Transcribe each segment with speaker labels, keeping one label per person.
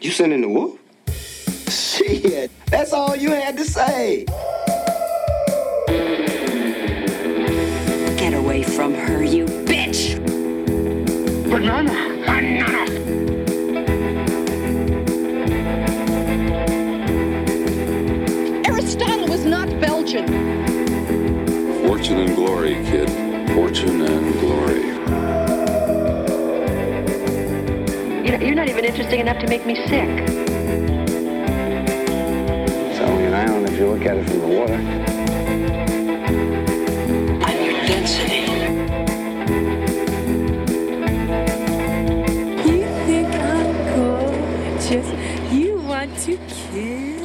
Speaker 1: You sending the wolf? Shit, that's all you had to say.
Speaker 2: Get away from her, you bitch!
Speaker 3: Banana! Banana!
Speaker 4: Aristotle was not Belgian.
Speaker 5: Fortune and glory, kid. Fortune and glory.
Speaker 6: You're, you're not even interesting enough to make me sick.
Speaker 1: It's only an island if you look at it from the water.
Speaker 2: I'm your density.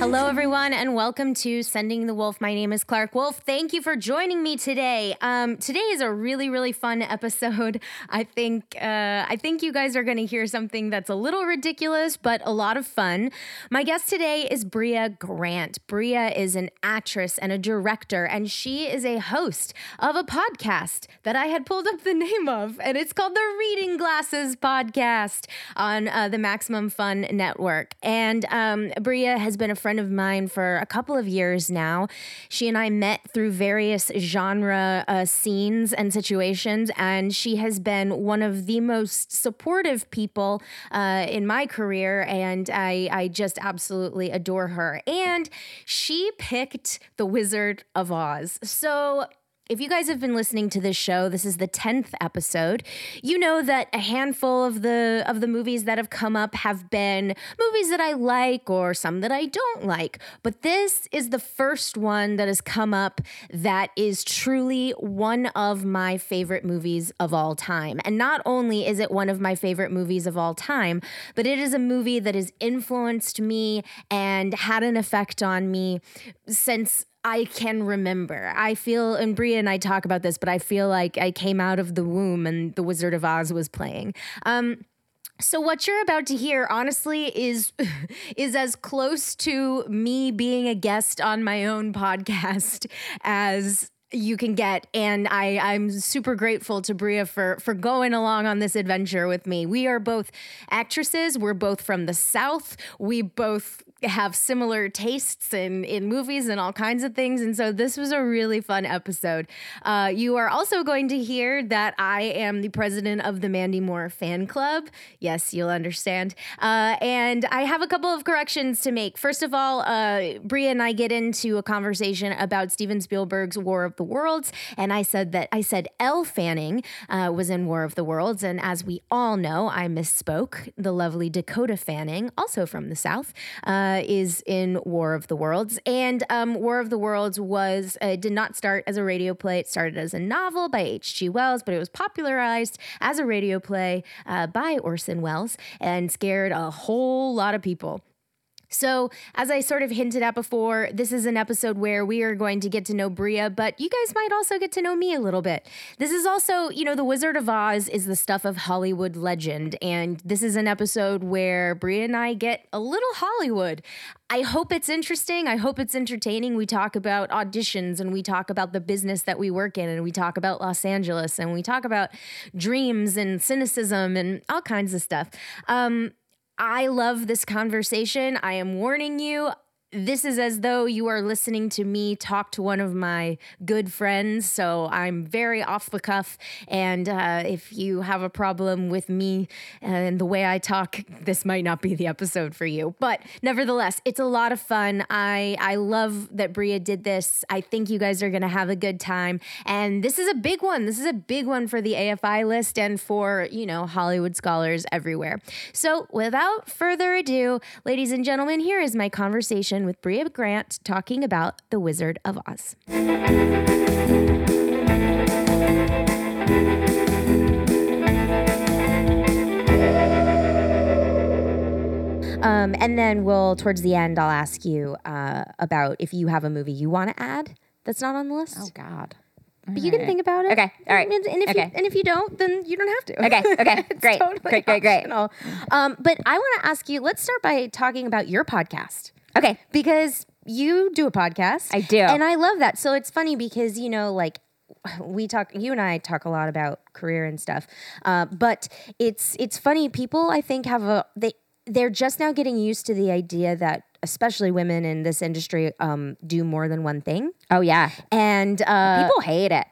Speaker 7: Hello, everyone, and welcome to Sending the Wolf. My name is Clark Wolf. Thank you for joining me today. Um, today is a really, really fun episode. I think uh, I think you guys are going to hear something that's a little ridiculous, but a lot of fun. My guest today is Brea Grant. Brea is an actress and a director, and she is a host of a podcast that I had pulled up the name of, and it's called the Reading Glasses Podcast on uh, the Maximum Fun Network. And um, Brea has been a friend of mine for a couple of years now. She and I met through various genre uh, scenes and situations, and she has been one of the most supportive people uh, in my career, and I, I just absolutely adore her. And she picked The Wizard of Oz. So if you guys have been listening to this show, this is the 10th episode. You know that a handful of the of the movies that have come up have been movies that I like or some that I don't like. But this is the first one that has come up that is truly one of my favorite movies of all time. And not only is it one of my favorite movies of all time, but it is a movie that has influenced me and had an effect on me since I can remember. I feel, and Brea and I talk about this, but I feel like I came out of the womb and The Wizard of Oz was playing. Um, so what you're about to hear, honestly, is is as close to me being a guest on my own podcast as you can get and I I'm super grateful to Brea for for going along on this adventure with me. We are both actresses, we're both from the south. We both have similar tastes in in movies and all kinds of things and so this was a really fun episode. Uh, you are also going to hear that I am the president of the Mandy Moore fan club. Yes, you'll understand. Uh, and I have a couple of corrections to make. First of all, uh, Brea and I get into a conversation about Steven Spielberg's War of the Worlds, and I said that I said Elle Fanning uh, was in War of the Worlds, and as we all know, I misspoke. The lovely Dakota Fanning, also from the South, uh, is in War of the Worlds, and um, War of the Worlds was uh, did not start as a radio play. It started as a novel by H.G. Wells, but it was popularized as a radio play uh, by Orson Welles and scared a whole lot of people. So, as I sort of hinted at before, this is an episode where we are going to get to know Brea, but you guys might also get to know me a little bit. This is also, you know, The Wizard of Oz is the stuff of Hollywood legend, and this is an episode where Brea and I get a little Hollywood. I hope it's interesting. I hope it's entertaining. We talk about auditions and we talk about the business that we work in and we talk about Los Angeles and we talk about dreams and cynicism and all kinds of stuff. Um, I love this conversation. I am warning you. This is as though you are listening to me talk to one of my good friends. So I'm very off the cuff. And uh, if you have a problem with me and the way I talk, this might not be the episode for you. But nevertheless, it's a lot of fun. I, I love that Brea did this. I think you guys are going to have a good time. And this is a big one. This is a big one for the AFI list and for, you know, Hollywood scholars everywhere. So without further ado, ladies and gentlemen, here is my conversation with Brea Grant talking about The Wizard of Oz. Um, and then we'll, towards the end, I'll ask you uh, about if you have a movie you want to add that's not on the list.
Speaker 8: Oh God.
Speaker 7: But you can think about it.
Speaker 8: Okay, all right.
Speaker 7: And, and if you,
Speaker 8: Okay.
Speaker 7: and if you don't, then you don't have to.
Speaker 8: Okay, okay, great,
Speaker 7: totally
Speaker 8: great, great, great.
Speaker 7: Um, but I want to ask you. Let's start by talking about your podcast
Speaker 8: Okay.
Speaker 7: because you do a podcast.
Speaker 8: I do.
Speaker 7: and I love that. So it's funny because you know, like we talk, you and I talk a lot about career and stuff. Uh, but it's it's funny. People I think have a they they're just now getting used to the idea that especially women in this industry um, do more than one thing.
Speaker 4: Oh yeah.
Speaker 7: And uh,
Speaker 4: People hate it.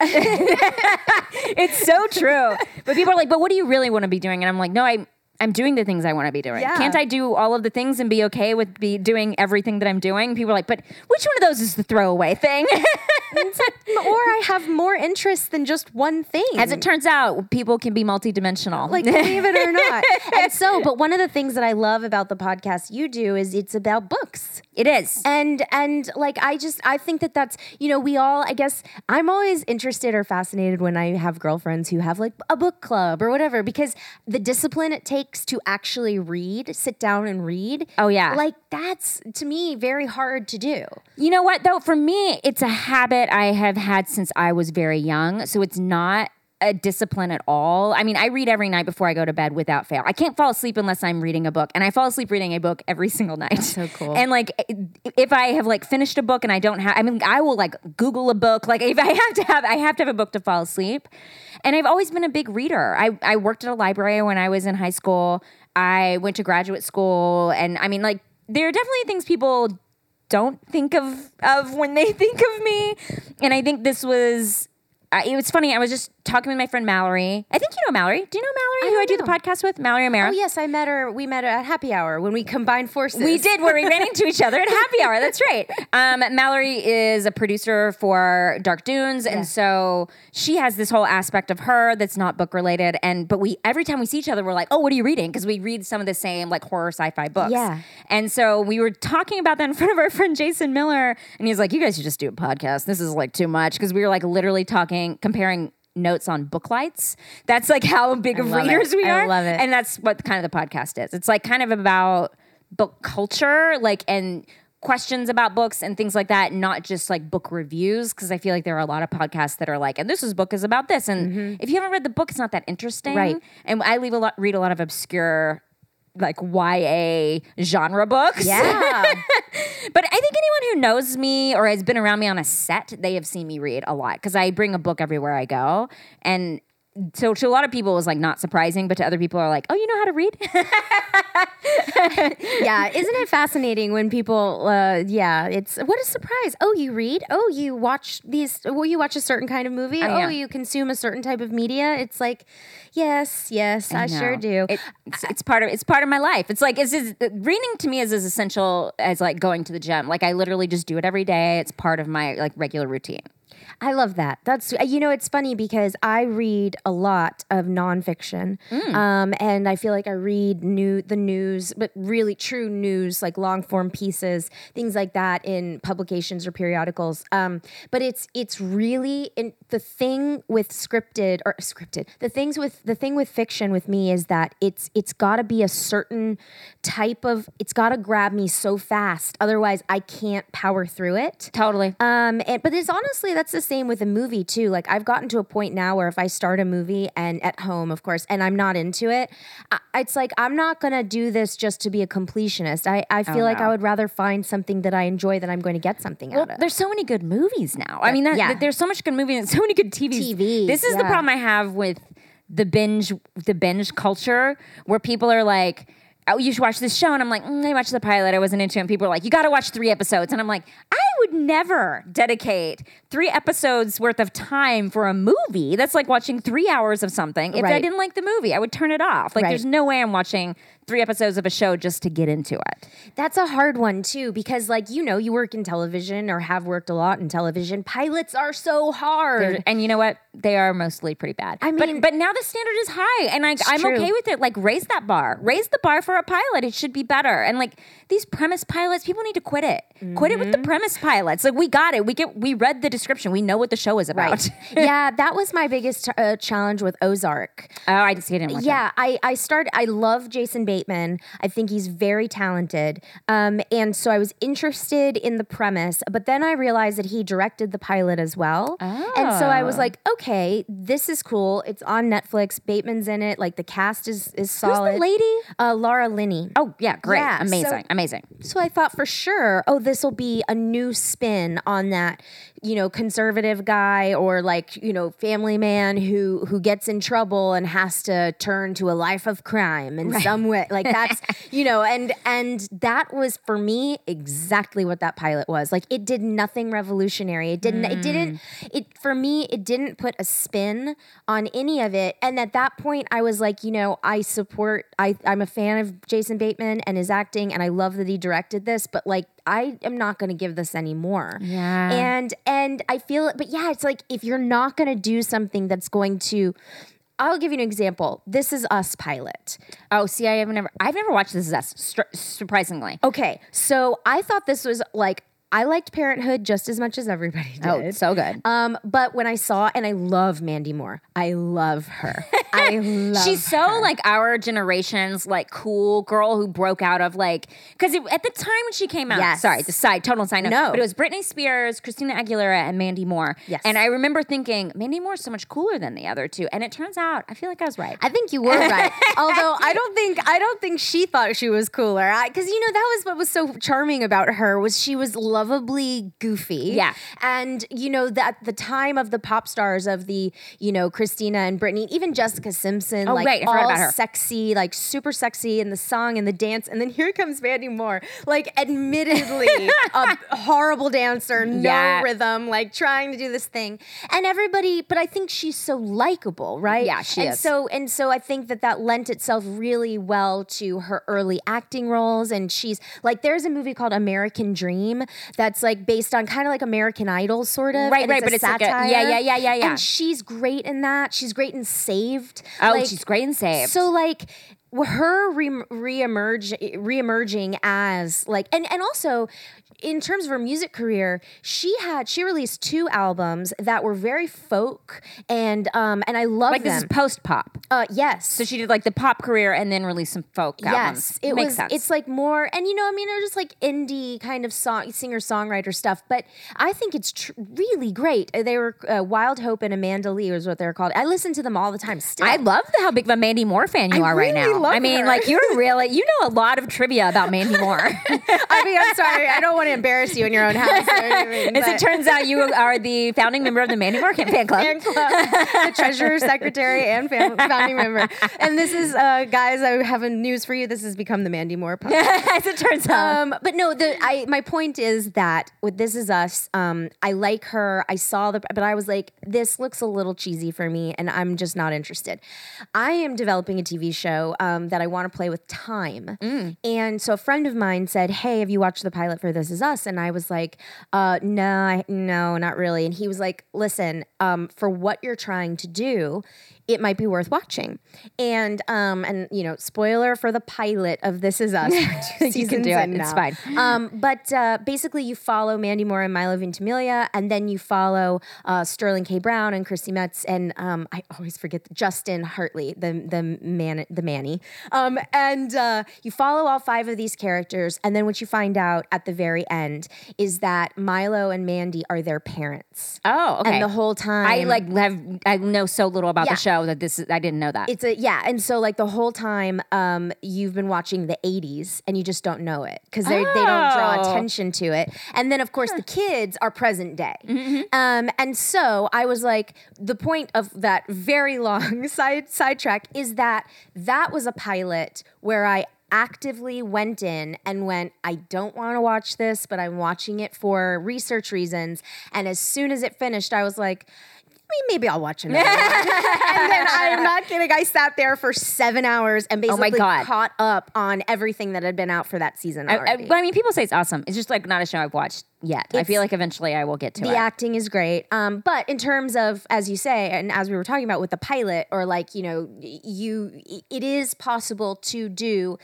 Speaker 4: it's so true. But people are like, but what do you really want to be doing? And I'm like, no, I I'm doing the things I want to be doing.
Speaker 7: Yeah.
Speaker 4: Can't I do all of the things and be okay with be doing everything that I'm doing? People are like, but which one of those is the throwaway thing?
Speaker 7: or I have more interests than just one thing.
Speaker 4: As it turns out, people can be multidimensional.
Speaker 7: like believe it or not. and so, but one of the things that I love about the podcast you do is it's about books.
Speaker 4: It is.
Speaker 7: And and like I just I think that that's you know we all I guess I'm always interested or fascinated when I have girlfriends who have like a book club or whatever because the discipline it takes to actually read, sit down and read.
Speaker 4: Oh, yeah.
Speaker 7: Like that's to me very hard to do.
Speaker 4: You know what though? For me, it's a habit I have had since I was very young. So it's not a discipline at all. I mean, I read every night before I go to bed without fail. I can't fall asleep unless I'm reading a book, and I fall asleep reading a book every single night.
Speaker 7: so cool.
Speaker 4: And like, if I have like finished a book and I don't have, I mean, I will like Google a book. Like, if I have to have, I have to have a book to fall asleep. And I've always been a big reader. I I worked at a library when I was in high school. I went to graduate school, and I mean, like, there are definitely things people don't think of of when they think of me. And I think this was. I it was funny. I was just talking with my friend Mallory. I think you know Mallory. Do you know Mallory? who I do the podcast with, Mallory O'Meara.
Speaker 7: Oh yes, I met her. We met her at happy hour when we combined forces.
Speaker 4: We did where we ran into each other at happy hour. That's right. Um, Mallory is a producer for Dark Dunes, and so she has this whole aspect of her that's not book related. And but we every time we see each other, we're like, "Oh, what are you reading?" Because we read some of the same like horror sci-fi books.
Speaker 7: Yeah.
Speaker 4: And so we were talking about that in front of our friend Jason Miller, and he's like, "You guys should just do a podcast. This is like too much." Because we were like literally talking, comparing notes on book lights. That's like how big of
Speaker 7: love it.
Speaker 4: readers we are.
Speaker 7: I love it.
Speaker 4: And that's what kind of the podcast is. It's like kind of about book culture, like and questions about books and things like that, not just like book reviews. Because I feel like there are a lot of podcasts that are like, and this is book is about this. And mm-hmm. if you haven't read the book, it's not that interesting.
Speaker 7: Right.
Speaker 4: And I leave a lot read a lot of obscure like YA genre books.
Speaker 7: Yeah.
Speaker 4: But I think anyone who knows me or has been around me on a set, they have seen me read a lot because I bring a book everywhere I go. And so to a lot of people it was like not surprising, but to other people are like, oh, you know how to read?
Speaker 7: yeah, isn't it fascinating when people? Uh, yeah, it's what a surprise. Oh, you read. Oh, you watch these. Well, you watch a certain kind of movie.
Speaker 4: yeah.
Speaker 7: Oh, you consume a certain type of media. It's like, yes, yes, I, sure do.
Speaker 4: It- it's, it's part of it's part of my life. It's like it's, it's reading to me is as essential as like going to the gym. Like I literally just do it every day. It's part of my like regular routine.
Speaker 7: I love that. That's you know, it's funny because I read a lot of nonfiction, um, and I feel like I read new the news, but really true news, like long form pieces, things like that in publications or periodicals. Um, but it's it's really in, the thing with scripted or scripted. The things with the thing with fiction with me is that it's it's got to be a certain type of. It's got to grab me so fast, otherwise I can't power through it.
Speaker 4: Totally.
Speaker 7: Um, and, but it's honestly that's the same with a movie too. Like I've gotten to a point now where if I start a movie and at home, of course, and I'm not into it, I, it's like I'm not gonna do this just to be a completionist. I, I feel like
Speaker 4: no.
Speaker 7: I would rather find something that I enjoy that I'm going to get something
Speaker 4: Well,
Speaker 7: out of.
Speaker 4: there's so many good movies now. I mean, that,
Speaker 7: Yeah.
Speaker 4: there's so much good movies and so many good TV.
Speaker 7: TVs,
Speaker 4: This is the problem I have with the binge, the binge culture, where people are like, "Oh, you should watch this show," and I'm like, mm, "I watched the pilot. I wasn't into it." And people are like, "You got to watch three episodes," and I'm like, "I would never dedicate three episodes worth of time for a movie. That's like watching three hours of something. If I didn't like the movie, I would turn it off. Like,
Speaker 7: Right.
Speaker 4: there's no way I'm watching three episodes of a show just to get into it."
Speaker 7: That's a hard one too, because like you know, you work in television or have worked a lot in television. Pilots are so hard.
Speaker 4: They're- and you know what? They are mostly pretty bad.
Speaker 7: I
Speaker 4: but
Speaker 7: mean-
Speaker 4: but now the standard is high, and I, I'm
Speaker 7: true.
Speaker 4: okay with it. Like raise that bar, raise the bar for a pilot. It should be better. And like these premise pilots, people need to quit it. Quit it with the
Speaker 7: Mm-hmm.
Speaker 4: premise pilots. Like we got it. We get we read the description. We know what the show is about.
Speaker 7: Right. yeah, that was my biggest uh, challenge with Ozark.
Speaker 4: oh, I just didn't it.
Speaker 7: Yeah, I I started. I love Jason Bateman. I think he's very talented. Um, and so I was interested in the premise, but then I realized that he directed the pilot as well. And so I was like, okay, this is cool. It's on Netflix. Bateman's in it. Like the cast is is solid.
Speaker 4: Who's the lady?
Speaker 7: Uh, Laura Linney.
Speaker 4: Oh yeah, great,
Speaker 7: Yeah, so-
Speaker 4: amazing, amazing.
Speaker 7: So I thought for sure, oh, this will be a new spin on that, you know, conservative guy or like, you know, family man who who gets in trouble and has to turn to a life of crime in some way. Like that's you know, and and that was for me exactly what that pilot was. Like it did nothing revolutionary. It didn't. It didn't. Mm. It for me, it didn't put a spin on any of it. And at that point, I was like, you know, I support. I I'm a fan of Jason Bateman and his acting, and I love that he directed this. But like, I am not going to give this anymore.
Speaker 4: Yeah.
Speaker 7: And and I feel it. But yeah, it's like if you're not going to do something that's going to. I'll give you an example. This is Us pilot.
Speaker 4: Oh, see, I have never, I've never watched This Is Us. str- surprisingly.
Speaker 7: Okay, so I thought this was like I liked Parenthood just as much as everybody did.
Speaker 4: Oh, it's so good.
Speaker 7: Um, but when I saw, and I love Mandy Moore, I love her. I love.
Speaker 4: She's so
Speaker 7: her.
Speaker 4: like our generation's like cool girl who broke out of like because at the time when she came out,
Speaker 7: Yes.
Speaker 4: sorry, the side total side note,
Speaker 7: No.
Speaker 4: but it was Britney Spears, Christina Aguilera, and Mandy Moore.
Speaker 7: Yes.
Speaker 4: and I remember thinking Mandy Moore's so much cooler than the other two, and it turns out I feel like I was right.
Speaker 7: I think you were right. Although I don't think I don't think she thought she was cooler. Because you know that was what was so charming about her was she was lovably goofy.
Speaker 4: Yeah.
Speaker 7: and you know that the time of the pop stars of the you know Christina and Britney, even Jessica Simpson,
Speaker 4: Oh,
Speaker 7: like
Speaker 4: right,
Speaker 7: all
Speaker 4: about her.
Speaker 7: sexy, like super sexy in the song and the dance, and then here comes Mandy Moore, like admittedly a horrible dancer, no
Speaker 4: Yeah.
Speaker 7: rhythm, like trying to do this thing, and everybody. But I think she's so likable, right?
Speaker 4: Yeah, she
Speaker 7: and
Speaker 4: is.
Speaker 7: So and so I think that that lent itself really well to her early acting roles, and she's like, there's a movie called American Dream that's like based on kind of like American Idol, sort of,
Speaker 4: Right, right,
Speaker 7: a
Speaker 4: but it's like a-
Speaker 7: satire.
Speaker 4: yeah, yeah, yeah, yeah, yeah.
Speaker 7: And she's great in that. She's great in Saved.
Speaker 4: oh,
Speaker 7: Like,
Speaker 4: she's great in saved.
Speaker 7: so like her re- reemerge reemerging as like and and also in terms of her music career, she had she released two albums that were very folk and um and I love
Speaker 4: like
Speaker 7: them.
Speaker 4: this is post pop.
Speaker 7: uh yes.
Speaker 4: So she did like the pop career and then released some folk albums.
Speaker 7: Yes, it
Speaker 4: makes
Speaker 7: was.
Speaker 4: sense.
Speaker 7: It's like more, and you know, I mean, it was just like indie kind of song singer songwriter stuff. But I think it's tr- really great. Uh, They were uh, Wild Hope and Amanda Leigh was what they're called. I listen to them all the time. Still,
Speaker 4: I love the, how big of a Mandy Moore fan you
Speaker 7: I
Speaker 4: are right now. I mean,
Speaker 7: her.
Speaker 4: like you're really you know a lot of trivia about Mandy Moore.
Speaker 7: I mean, I'm sorry. I don't want to embarrass you in your own house. or anything,
Speaker 4: As it turns out, you are the founding member of the Mandy Moore fan club.
Speaker 7: fan club, the treasurer, secretary, and fam- founding member. And this is, uh, guys, I have a news for you. This has become the Mandy Moore podcast.
Speaker 4: As it turns out.
Speaker 7: Um, but no, the I my point is that with This Is Us, um, I like her. I saw the, but I was like, this looks a little cheesy for me, and I'm just not interested. I am developing a TV show um, that I want to play with time, and so a friend of mine said, "Hey, have you watched the pilot for This Is Us?" And I was like, uh, "No, I, no, not really." And he was like, "Listen, um, for what you're trying to do." It might be worth watching, and um, and you know, spoiler for the pilot of This Is Us.
Speaker 4: You can do it. It's fine.
Speaker 7: Um, but uh, basically, you follow Mandy Moore and Milo Ventimiglia, and then you follow uh, Sterling K. Brown and Chrissy Metz, and um, I always forget Justin Hartley, the the man, the Manny. Um, and uh, you follow all five of these characters, and then what you find out at the very end is that Milo and Mandy are their parents.
Speaker 4: oh, okay.
Speaker 7: And the whole time,
Speaker 4: I like have I know so little about
Speaker 7: Yeah.
Speaker 4: the show that this is I didn't know that.
Speaker 7: It's a yeah, and so like the whole time, um, you've been watching the '80s, and you just don't know it because they they don't draw
Speaker 4: Oh.
Speaker 7: attention to it. And then of course the kids are present day,
Speaker 4: Mm-hmm.
Speaker 7: um, and so I was like, the point of that very long side sidetrack is that that was a pilot where I actively went in and went, I don't want to watch this, but I'm watching it for research reasons. And as soon as it finished, I was like. "I mean, Maybe I'll watch another one. and then I'm not kidding. I sat there for seven hours and
Speaker 4: Oh my
Speaker 7: basically
Speaker 4: God.
Speaker 7: caught up on everything that had been out for that season
Speaker 4: I, I, but I mean, people say it's awesome. It's just like not a show I've watched yet. I feel like eventually I will get to
Speaker 7: the
Speaker 4: it.
Speaker 7: The acting is great. Um, but in terms of, as you say, and as we were talking about with the pilot, or like, you know, you, it is possible to do.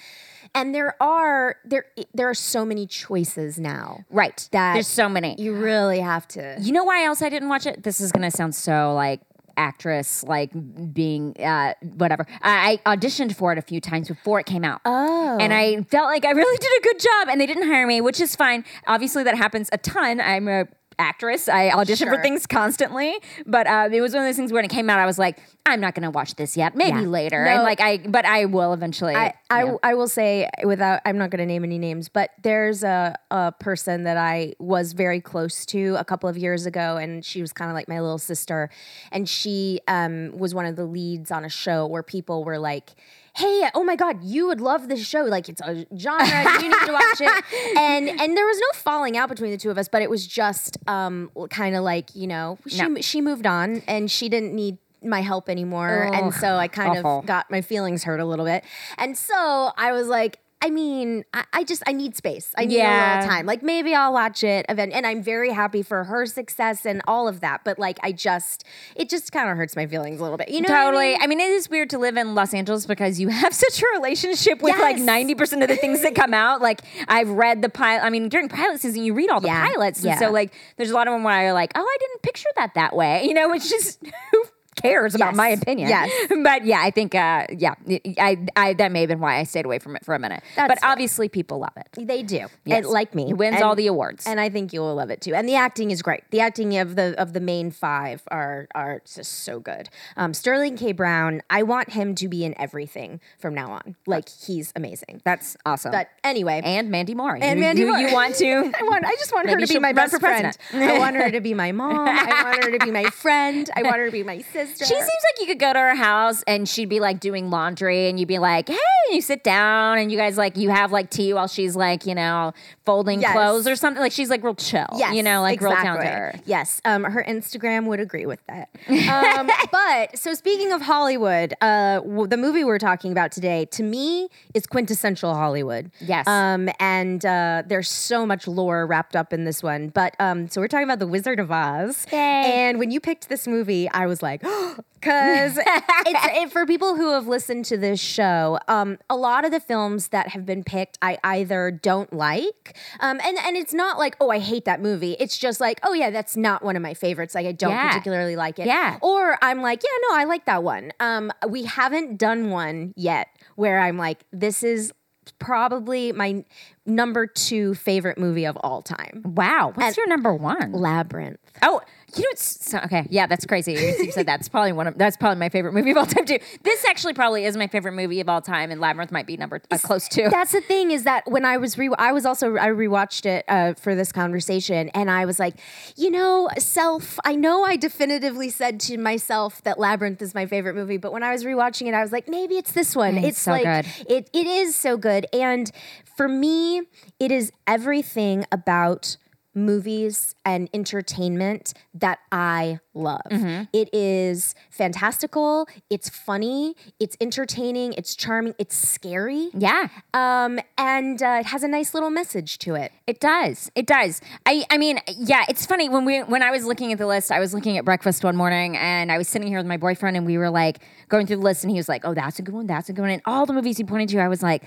Speaker 7: And there are there there are so many choices now.
Speaker 4: right.
Speaker 7: That
Speaker 4: There's so many.
Speaker 7: You really have to.
Speaker 4: You know why else I didn't watch it? This is gonna sound so like actress, like being uh, whatever. I, I auditioned for it a few times before it came out.
Speaker 7: Oh.
Speaker 4: And I felt like I really did a good job, and they didn't hire me, which is fine. Obviously, that happens a ton. I'm a actress. I audition for things constantly, but uh, it was one of those things where when it came out, I was like, I'm not gonna watch this yet. Maybe
Speaker 7: Yeah.
Speaker 4: later.
Speaker 7: No.
Speaker 4: And like I, but I will eventually.
Speaker 7: I, I,
Speaker 4: yeah.
Speaker 7: I will say without I'm not going to name any names, but there's a, a person that I was very close to a couple of years ago, and she was kind of like my little sister, and she um, was one of the leads on a show where people were like. "Hey, oh my god, you would love this show. Like it's a genre. you need to watch it." And and there was no falling out between the two of us, but it was just um kind of like you know she
Speaker 4: No.
Speaker 7: she moved on and she didn't need my help anymore, and so I kind
Speaker 4: awful.
Speaker 7: of got my feelings hurt a little bit, and so I was like. I mean, I, I just I need space. I need a
Speaker 4: Yeah.
Speaker 7: little time. Like maybe I'll watch it event, and I'm very happy for her success and all of that. But like, I just it just kind of hurts my feelings a little bit. You know, what I
Speaker 4: Totally.
Speaker 7: mean?
Speaker 4: I mean, it is weird to live in Los Angeles because you have such a relationship with like 90% of the things that come out. Like, I've read the pilot. I mean, during pilot season, you read all the
Speaker 7: Yeah.
Speaker 4: pilots. And
Speaker 7: Yeah.
Speaker 4: so, like, there's a lot of them where you're like, oh, I didn't picture that that way. You know, it's just, who cares about
Speaker 7: Yes.
Speaker 4: my opinion?
Speaker 7: Yes.
Speaker 4: But yeah, I think, uh, yeah, I, I, that may have been why I stayed away from it for a minute.
Speaker 7: That's
Speaker 4: but
Speaker 7: fair.
Speaker 4: obviously, people love it.
Speaker 7: They do,
Speaker 4: Yes.
Speaker 7: and like me,
Speaker 4: It wins
Speaker 7: And-
Speaker 4: all the awards.
Speaker 7: and I think you will love it too. And the acting is great. The acting of the of the main five are are just so good. Um, Sterling K. Brown, I want him to be in everything from now on. Like he's amazing.
Speaker 4: That's awesome.
Speaker 7: But anyway,
Speaker 4: and Mandy Moore.
Speaker 7: and
Speaker 4: you,
Speaker 7: Mandy
Speaker 4: you,
Speaker 7: Moore.
Speaker 4: you want to.
Speaker 7: I want. I just want her to be my best friend. I want her to be my mom. I want her to be my friend. I want her to be my sister.
Speaker 4: She seems like you could go to her house and she'd be like doing laundry and you'd be like, hey, you sit down and you guys like, you have like tea while she's like, you know, folding
Speaker 7: Yes.
Speaker 4: clothes or something. Like she's like real chill,
Speaker 7: Yes,
Speaker 4: you know, like real down to
Speaker 7: exactly.
Speaker 4: her.
Speaker 7: Yes, um, her Instagram would agree with that. Um, but so speaking of Hollywood, uh, w- the movie we're talking about today, to me, is quintessential Hollywood.
Speaker 4: Yes.
Speaker 7: Um, and uh, there's so much lore wrapped up in this one. But um, so we're talking about the Wizard of Oz.
Speaker 4: Yay.
Speaker 7: And when you picked this movie, I was like. Because it, for people who have listened to this show, um, a lot of the films that have been picked, I either don't like, um, and and it's not like oh I hate that movie. It's just like oh yeah, that's not one of my favorites. Like I don't
Speaker 4: Yeah.
Speaker 7: particularly like it.
Speaker 4: Yeah.
Speaker 7: Or I'm like yeah no I like that one. Um, we haven't done one yet where I'm like this is probably my number two favorite movie of all time.
Speaker 4: Wow. What's
Speaker 7: And-
Speaker 4: your number one?
Speaker 7: Labyrinth.
Speaker 4: Oh, you know, it's so, okay. Yeah, that's crazy. You you said that's probably one of that's probably my favorite movie of all time too. This actually probably is my favorite movie of all time, and Labyrinth might be number uh, close to.
Speaker 7: That's the thing is that when I was re- I was also I rewatched it uh, for this conversation, and I was like, you know, self. I know I definitively said to myself that Labyrinth is my favorite movie, but when I was rewatching it, I was like, maybe it's this one.
Speaker 4: It's
Speaker 7: It's,
Speaker 4: so
Speaker 7: like
Speaker 4: good.
Speaker 7: it it is so good, and for me, it is everything about movies and entertainment that I love.
Speaker 4: Mm-hmm.
Speaker 7: It is fantastical, it's funny, it's entertaining, it's charming, it's scary.
Speaker 4: yeah.
Speaker 7: Um, and uh, it has a nice little message to it.
Speaker 4: It does. It does. I I mean, yeah, it's funny when we when I was looking at the list, I was looking at breakfast one morning and I was sitting here with my boyfriend and we were like going through the list and he was like, "Oh, that's a good one. That's a good one." And all the movies he pointed to, I was like,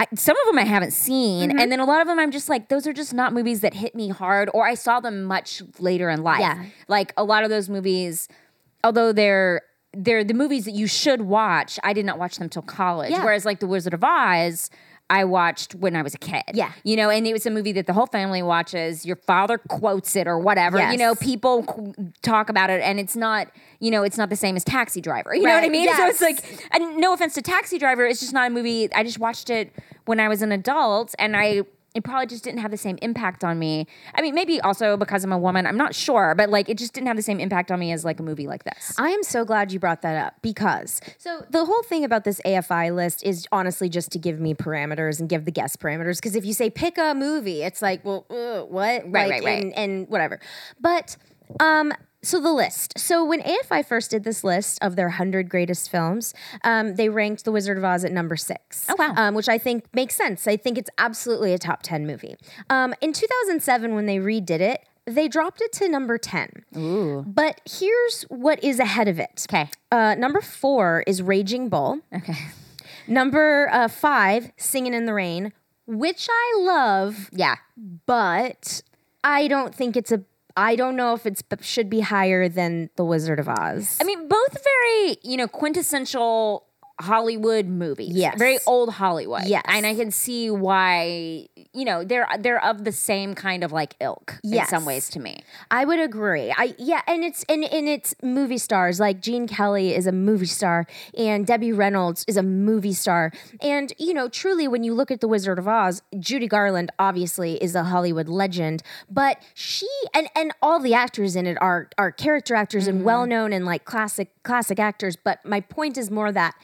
Speaker 4: I, some of them I haven't seen,
Speaker 7: Mm-hmm.
Speaker 4: and then a lot of them I'm just like, those are just not movies that hit me hard, or I saw them much later in life.
Speaker 7: Yeah.
Speaker 4: Like a lot of those movies, although they're they're the movies that you should watch, I did not watch them till college.
Speaker 7: Yeah.
Speaker 4: Whereas like The Wizard of Oz, I watched when I was a kid.
Speaker 7: Yeah.
Speaker 4: You know, and it was a movie that the whole family watches. Your father quotes it or whatever.
Speaker 7: Yes.
Speaker 4: You know, people qu- talk about it, and it's not, you know, it's not the same as Taxi Driver. You know what I
Speaker 7: Right.
Speaker 4: mean? So it's like, and no offense to Taxi Driver, it's just not a movie. I just watched it when I was an adult, and I. It probably just didn't have the same impact on me. I mean, maybe also because I'm a woman. I'm not sure, but like, it just didn't have the same impact on me as like a movie like this.
Speaker 7: I am so glad you brought that up because so the whole thing about this AFI list is honestly just to give me parameters and give the guest parameters. Because if you say pick a movie, it's like, well, uh, what?
Speaker 4: Right,
Speaker 7: like,
Speaker 4: right, right.
Speaker 7: And, and whatever. But um, so the list. So when AFI first did this list of their 100 greatest films, um, they ranked The Wizard of Oz at number six.
Speaker 4: Oh, wow.
Speaker 7: Um, which I think makes sense. I think it's absolutely a top 10 movie. Um, in 2007, when they redid it, they dropped it to number 10.
Speaker 4: Ooh.
Speaker 7: But here's what is ahead of it.
Speaker 4: Okay.
Speaker 7: Uh, number four is Raging Bull.
Speaker 4: Okay.
Speaker 7: Number uh, five, Singing in the Rain, which I love,
Speaker 4: Yeah.
Speaker 7: but I don't think it's a. I don't know if it should be higher than The Wizard of Oz.
Speaker 4: I mean, both very, you know, quintessential Hollywood movies.
Speaker 7: Yes.
Speaker 4: Very old Hollywood.
Speaker 7: Yes.
Speaker 4: And I can see why, you know, they're they're of the same kind of like ilk
Speaker 7: Yes.
Speaker 4: in some ways to me.
Speaker 7: I would agree. I yeah, and it's and, and it's movie stars like Gene Kelly is a movie star and Debbie Reynolds is a movie star. And you know, truly when you look at The Wizard of Oz, Judy Garland obviously is a Hollywood legend, but she and and all the actors in it are are character actors and mm-hmm. well-known and like classic classic actors, but my point is more that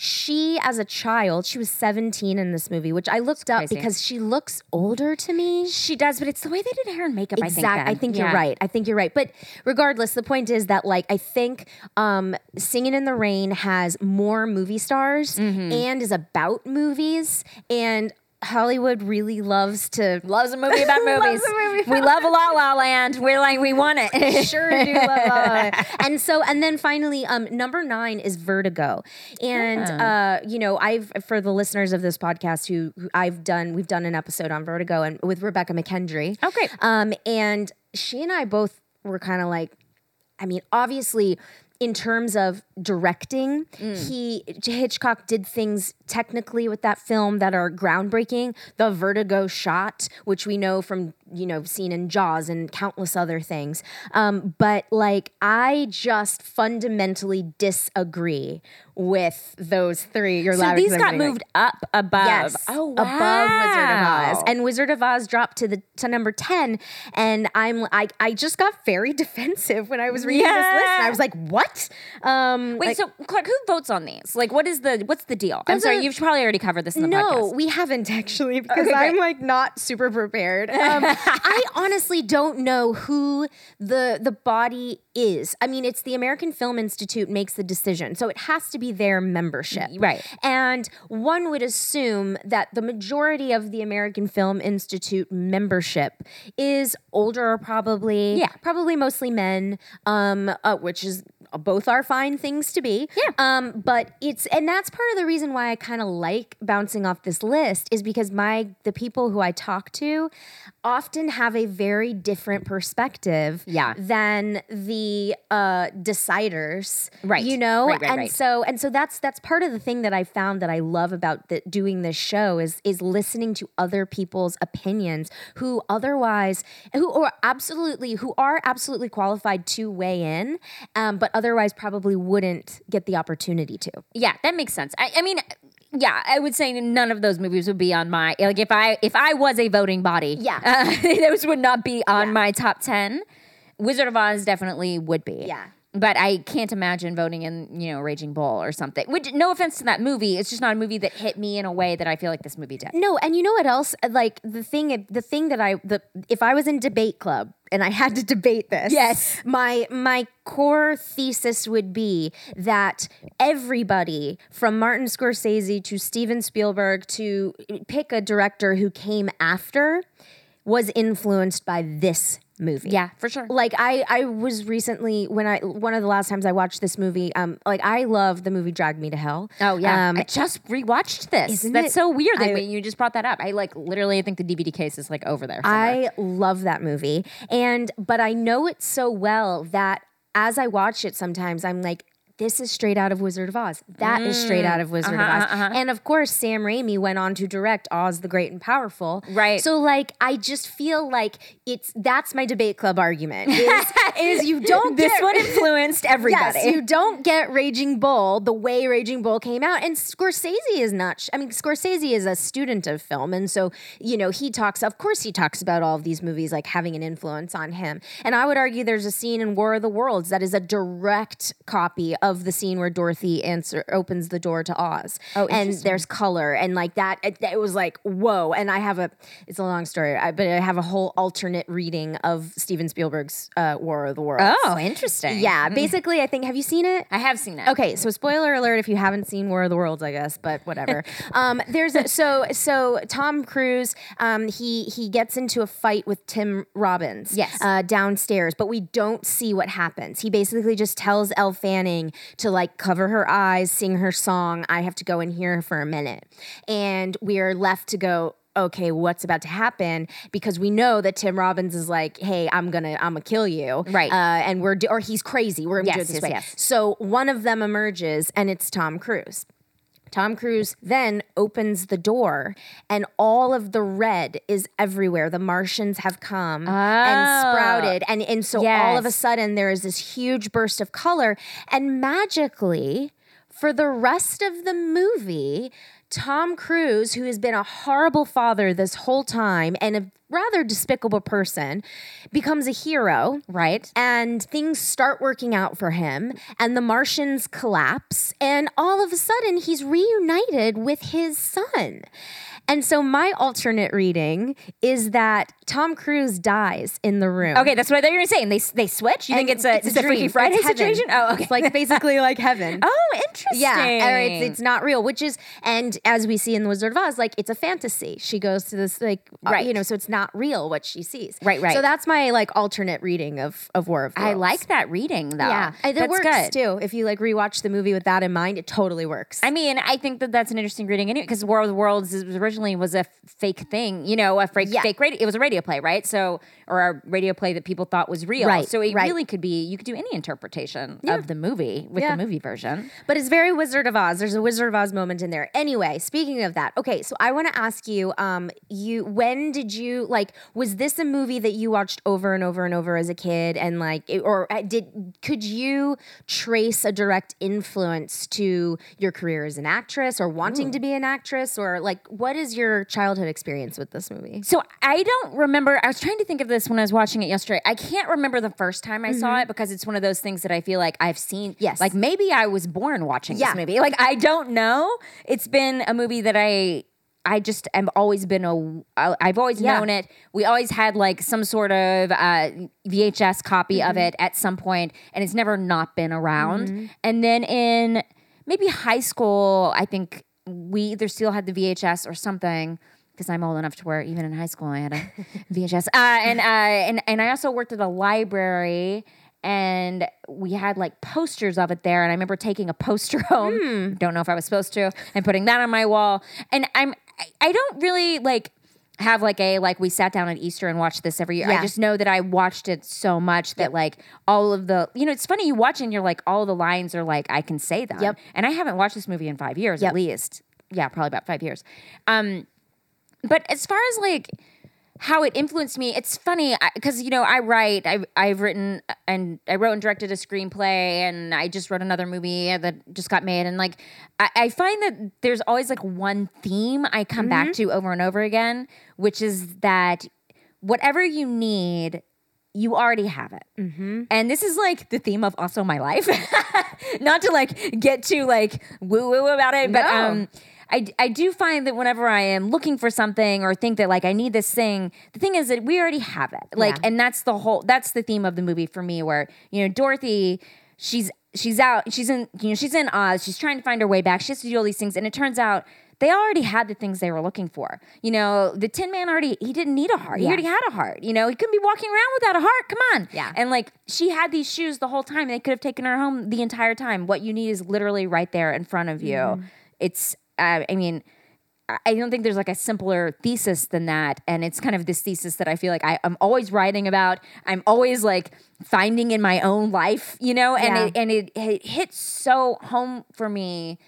Speaker 7: she as a child, she was 17 in this movie, which I looked up because she looks older to me.
Speaker 4: She does, but it's the way they did hair and makeup.
Speaker 7: Exactly.
Speaker 4: I think.
Speaker 7: I think
Speaker 4: Yeah.
Speaker 7: you're right. I think you're right. But regardless, the point is that like I think um, Singing in the Rain has more movie stars
Speaker 4: Mm-hmm.
Speaker 7: and is about movies and. Hollywood really loves to
Speaker 4: Loves a movie about movies.
Speaker 7: movie
Speaker 4: we love La La Land. We're like, we want it.
Speaker 7: sure do love love it. And so, and then finally, um, number nine is Vertigo, and uh, you know, I've for the listeners of this podcast who, who I've done, we've done an episode on Vertigo and with Rebekah McKendry.
Speaker 4: Oh, great.
Speaker 7: Um, and she and I both were kind of like, I mean, obviously. In terms of directing, he Hitchcock did things technically with that film that are groundbreaking. The vertigo shot, which we know from you know seen in Jaws and countless other things. Um, but like, I just fundamentally disagree with those three. You're
Speaker 4: So these got moved up above.
Speaker 7: Yes.
Speaker 4: Oh, wow.
Speaker 7: above Wizard of Oz, and Wizard of Oz dropped to the to number ten. And I'm I I just got very defensive when I was reading this list. And I was like, what? Um,
Speaker 4: Wait,
Speaker 7: like-
Speaker 4: so Clark, who votes on these? Like, what is the what's the deal? I'm
Speaker 7: Those
Speaker 4: sorry, you've probably already covered this in the
Speaker 7: no,
Speaker 4: podcast.
Speaker 7: we haven't actually because
Speaker 4: Okay,
Speaker 7: I'm like not super prepared. Um, I honestly don't know who the the body is. I mean, it's the American Film Institute makes the decision, so it has to be their membership,
Speaker 4: Right.
Speaker 7: And one would assume that the majority of the American Film Institute membership is older, probably.
Speaker 4: Yeah.
Speaker 7: probably mostly men, um, uh, which is both are fine things to be.
Speaker 4: Yeah.
Speaker 7: Um, but it's and that's part of the reason why I kind of like bouncing off this list is because my the people who I talk to often have a very different perspective
Speaker 4: Yeah.
Speaker 7: than the uh deciders.
Speaker 4: Right.
Speaker 7: You know?
Speaker 4: Right, right,
Speaker 7: and
Speaker 4: right.
Speaker 7: so and so that's that's part of the thing that I found that I love about the, doing this show is is listening to other people's opinions who otherwise who are absolutely who are absolutely qualified to weigh in, um, but otherwise probably wouldn't get the opportunity to.
Speaker 4: Yeah, that makes sense. I, I mean, yeah, I would say none of those movies would be on my like if I if I was a voting body.
Speaker 7: Yeah.
Speaker 4: uh, those would not be on my top ten. Wizard of Oz definitely would be.
Speaker 7: Yeah.
Speaker 4: But I can't imagine voting in, you know, Raging Bull or something. Which, no offense to that movie, it's just not a movie that hit me in a way that I feel like this movie did.
Speaker 7: No, and you know what else? Uh, like the thing, the thing that I the if I was in debate club and I had to debate this,
Speaker 4: Yes.
Speaker 7: my my core thesis would be that everybody from Martin Scorsese to Steven Spielberg to pick a director who came after was influenced by this movie.
Speaker 4: Yeah, for sure.
Speaker 7: Like I, I was recently when I one of the last times I watched this movie. Um, like I love the movie Drag Me to Hell.
Speaker 4: Oh yeah,
Speaker 7: Um,
Speaker 4: I just rewatched this.
Speaker 7: isn't
Speaker 4: That's
Speaker 7: it-
Speaker 4: so weird that
Speaker 7: I-
Speaker 4: you just brought that up. I like literally, I think the DVD case is like over there. somewhere.
Speaker 7: I love that movie. And but I know it so well that as I watch it sometimes I'm like this is straight out of Wizard of Oz. That is straight mm, out of Wizard of uh-huh, Oz. Uh-huh. And of course, Sam Raimi went on to direct Oz the Great and Powerful.
Speaker 4: Right.
Speaker 7: So like I just feel like it's that's my debate club argument. Is, is you don't
Speaker 4: this
Speaker 7: get
Speaker 4: one influenced everybody.
Speaker 7: Yes, you don't get Raging Bull the way Raging Bull came out. And Scorsese is not, I mean, Scorsese is a student of film. And so, you know, he talks, of course, he talks about all of these movies like having an influence on him. And I would argue there's a scene in War of the Worlds that is a direct copy of the scene where Dorothy answer, opens the door to Oz.
Speaker 4: Oh,
Speaker 7: and there's color and like that. It, it was like, whoa. And I have a, it's a long story, I, but I have a whole alternate reading of Steven Spielberg's uh, War of the Worlds.
Speaker 4: oh, interesting.
Speaker 7: Yeah, basically, I think. Have you seen it?
Speaker 4: I have seen that.
Speaker 7: Okay, so spoiler alert if you haven't seen War of the Worlds, I guess, but whatever. um, there's a, so so Tom Cruise, um, he he gets into a fight with Tim Robbins,
Speaker 4: Yes.
Speaker 7: uh, downstairs, but we don't see what happens. He basically just tells Elle Fanning to like cover her eyes, sing her song. I have to go in here for a minute, and we are left to go. Okay, what's about to happen? Because we know that Tim Robbins is like, "Hey, I'm gonna, I'm gonna kill you,"
Speaker 4: Right.
Speaker 7: Uh, and we're, do- or he's crazy. We're gonna do
Speaker 4: Yes,
Speaker 7: it this
Speaker 4: yes,
Speaker 7: way.
Speaker 4: yes.
Speaker 7: So one of them emerges, and it's Tom Cruise. Tom Cruise then opens the door, and all of the red is everywhere. The Martians have come and oh. sprouted, and and so all of a sudden there is this huge burst of color, and magically, for the rest of the movie. Tom Cruise, who has been a horrible father this whole time and a rather despicable person becomes a hero
Speaker 4: Right.
Speaker 7: and things start working out for him and the martians collapse and all of a sudden he's reunited with his son and so my alternate reading is that tom cruise dies in the room
Speaker 4: Okay, that's what I thought you were saying. They they switch. You think it's a it's, a, Freaky. Friday
Speaker 7: It's
Speaker 4: situation? Oh, okay.
Speaker 7: It's like basically like heaven.
Speaker 4: oh, interesting.
Speaker 7: Yeah, or it's, it's not real, which is, and as we see in The Wizard of Oz, like it's a fantasy. She goes to this, like, uh,
Speaker 4: Right.
Speaker 7: you know, so it's not real what she sees.
Speaker 4: Right, right.
Speaker 7: So that's my like alternate reading of of War of the
Speaker 4: I like that reading though.
Speaker 7: Yeah, it
Speaker 4: that's
Speaker 7: works
Speaker 4: good.
Speaker 7: too. If you like rewatch the movie with that in mind, it totally works.
Speaker 4: I mean, I think that that's an interesting reading anyway, because War of the Worlds originally was a f- fake thing, you know, a fake,
Speaker 7: Yeah.
Speaker 4: fake radio. It was a radio play, right? So, or a radio play that people thought was real.
Speaker 7: Right,
Speaker 4: So it
Speaker 7: right.
Speaker 4: really could be. You could do any interpretation of the movie with
Speaker 7: Yeah.
Speaker 4: the movie version.
Speaker 7: But it's very Wizard of Oz. There's a Wizard of Oz moment in there. Anyway, speaking of that, okay, so I want to ask you, um, you when did you like? Was this a movie that you watched over and over and over as a kid, and like, it- or uh, did could you trace a direct influence to your career as an actress, or wanting to be an actress, or like, what is your childhood experience with this movie?
Speaker 4: So I don't remember. I was trying to think of this when I was watching it yesterday. I can't remember the first time I saw it because it's one of those things that I feel like I've seen.
Speaker 7: Mm-hmm. Yes.
Speaker 4: Like maybe I was born watching
Speaker 7: Yeah.
Speaker 4: this movie. Like I don't know. It's been a movie that I. I just am always been a. I've always
Speaker 7: Yeah.
Speaker 4: known it. We always had like some sort of uh, VHS copy of
Speaker 7: Mm-hmm.
Speaker 4: it at some point, and it's never not been around. And then in maybe high school, I think we either still had the VHS or something because I'm old enough to where even in high school I had a VHS. Uh, and uh, and and I also worked at a library. And we had like posters of it there, and I remember taking a poster home. Don't know if I was supposed to, and putting that on my wall. And I'm, I, I don't really like have like a like we sat down at Easter and watched this every year.
Speaker 7: Yeah.
Speaker 4: I just know that I watched it so much that like all of the you know it's funny you watch and you're like all the lines are like I can say them.
Speaker 7: Yep.
Speaker 4: And I haven't watched this movie in five years
Speaker 7: Yep.
Speaker 4: at least. Yeah, probably about five years. Um, but as far as like how it influenced me, it's funny because you know I write. I've I've written and I wrote and directed a screenplay, and I just wrote another movie that just got made. And like I, I find that there's always like one theme I come back to over and over again, which is that whatever you need. You already have it. And this is like the theme of also my life. Not to like get too like woo woo about it, but um I, I do find that whenever I am looking for something or think that like I need this thing, the thing is that we already have it. Like,
Speaker 7: Yeah.
Speaker 4: and that's the whole that's the theme of the movie for me, where you know Dorothy, she's she's out, she's in you know she's in Oz, she's trying to find her way back. She has to do all these things, and it turns out they already had the things they were looking for. You know, the Tin Man already he didn't need a heart. He already had a heart. You know, he couldn't be walking around without a heart. Come on.
Speaker 7: Yeah.
Speaker 4: And like she had these shoes the whole time, they could have taken her home the entire time. What you need is literally right there in front of you.
Speaker 7: Mm-hmm.
Speaker 4: It's I mean. I- don't think there's like a simpler thesis than that. And it's kind of this thesis that I feel like I, I'm always writing about. I'm always like finding in my own life, you know, and
Speaker 7: Yeah.
Speaker 4: it and it, it hits so home for me.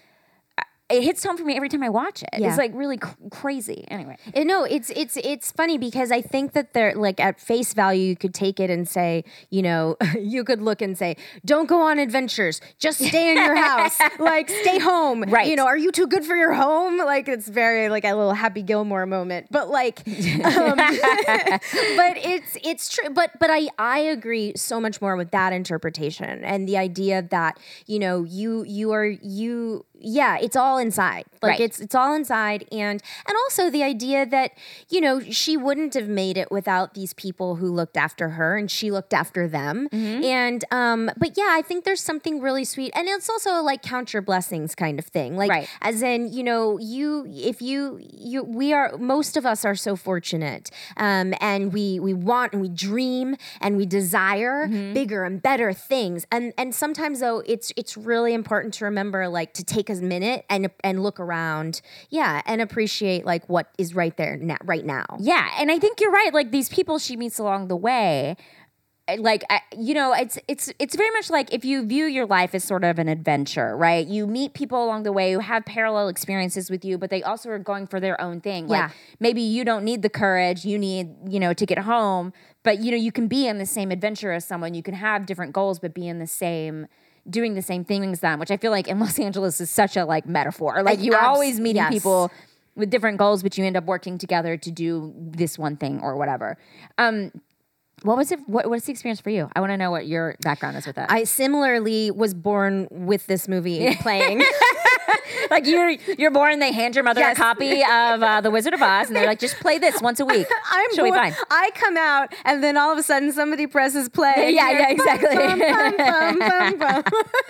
Speaker 4: It hits home for me every time I watch it.
Speaker 7: Yeah.
Speaker 4: It's like really cr- crazy. Anyway,
Speaker 7: Uh, No, it's it's it's funny because I think that they're like at face value you could take it and say, you know, you could look and say, don't go on adventures, just stay in your house, like stay home.
Speaker 4: Right.
Speaker 7: You know, are you too good for your home? Like it's very like a little Happy Gilmore moment, but like, um, but it's it's true. But but I I agree so much more with that interpretation and the idea that you know you you are you yeah it's all inside like
Speaker 4: Right.
Speaker 7: it's it's all inside and and also the idea that you know she wouldn't have made it without these people who looked after her and she looked after them
Speaker 4: Mm-hmm.
Speaker 7: and um but yeah i think there's something really sweet and it's also like count your blessings kind of thing like
Speaker 4: Right.
Speaker 7: as in you know you if you you we are most of us are so fortunate um and we we want and we dream and we desire
Speaker 4: Mm-hmm.
Speaker 7: bigger and better things and and sometimes though it's it's really important to remember like to take a minute and and look around yeah and appreciate like what is right there now right now
Speaker 4: yeah, and I think you're right. Like these people she meets along the way, like I, you know, it's it's it's very much like if you view your life as sort of an adventure, right? You meet people along the way who have parallel experiences with you, but they also are going for their own thing. Like
Speaker 7: Yeah.
Speaker 4: maybe you don't need the courage you need, you know, to get home, but you know, you can be in the same adventure as someone. You can have different goals, but be in the same doing the same thing as them, which I feel like in Los Angeles is such a like metaphor. Like
Speaker 7: Like,
Speaker 4: you're
Speaker 7: abs-
Speaker 4: always meeting
Speaker 7: yes.
Speaker 4: people with different goals, but you end up working together to do this one thing or whatever. Um, what was it? What, was the experience for you? I want to know what your background is with that.
Speaker 7: I similarly was born with this movie playing.
Speaker 4: like you're you're born, they hand your mother
Speaker 7: Yes.
Speaker 4: a copy of uh, The Wizard of Oz, and they're like, just play this once a week.
Speaker 7: I'm
Speaker 4: She'll be
Speaker 7: born-
Speaker 4: fine.
Speaker 7: I come out, and then all of a sudden somebody presses play.
Speaker 4: Yeah, yeah, exactly.
Speaker 7: bum, bum, bum, bum, bum.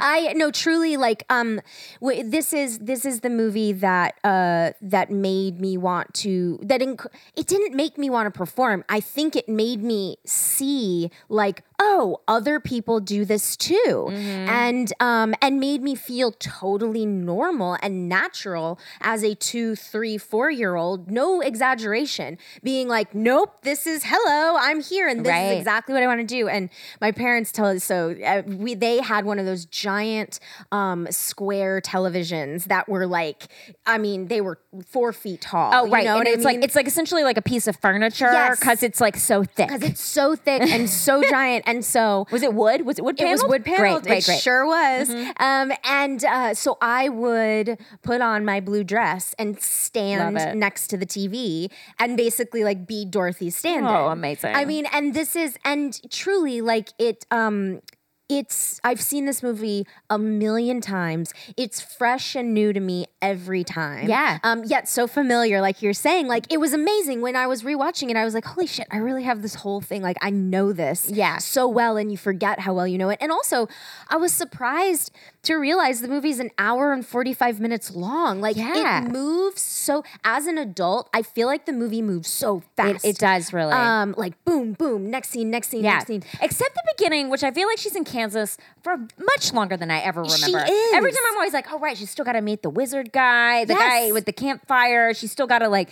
Speaker 7: I no, truly like um, w- this is this is the movie that uh that made me want to that inc- it didn't make me want to perform. I think it made me see like oh other people do this too, and um and made me feel totally normal and natural as a two, three, four year old. No exaggeration, being like nope, this is hello, I'm here, and this
Speaker 4: Right.
Speaker 7: is exactly what I want to do. And my parents tell us so. Uh, we they had one of those giant um, square televisions that were like, I mean, they were four feet tall.
Speaker 4: Oh
Speaker 7: you
Speaker 4: right,
Speaker 7: know
Speaker 4: and it's like it's like essentially like a piece of furniture
Speaker 7: Yes.
Speaker 4: because it's like so thick.
Speaker 7: because it's so thick and so giant, and so
Speaker 4: was it wood? Was it wood?
Speaker 7: it was
Speaker 4: paneled?
Speaker 7: wood paneled.
Speaker 4: Great, great,
Speaker 7: it
Speaker 4: great.
Speaker 7: sure was. Um, and uh, so I would put on my blue dress and stand next to the TV and basically like be Dorothy stand
Speaker 4: Oh, amazing.
Speaker 7: I mean, and this is and truly like it. Um, it's I've seen this movie a million times. It's fresh and new to me every time.
Speaker 4: Yeah.
Speaker 7: Um, yet so familiar, like you're saying. Like it was amazing when I was rewatching it. I was like, holy shit, I really have this whole thing. Like I know this
Speaker 4: Yeah.
Speaker 7: so well, and you forget how well you know it. And also, I was surprised to realize the movie's an hour and 45 minutes long. Like
Speaker 4: Yeah.
Speaker 7: it moves so as an adult, I feel like the movie moves so fast.
Speaker 4: it does really.
Speaker 7: Um, like boom, boom, next scene, next scene,
Speaker 4: yeah,
Speaker 7: next scene.
Speaker 4: except the beginning, which I feel like she's in Kansas for much longer than I ever remember.
Speaker 7: She
Speaker 4: remember. Every time I'm always like, oh right, she's still got to meet the wizard guy, the
Speaker 7: Yes.
Speaker 4: guy with the campfire. She's still got to like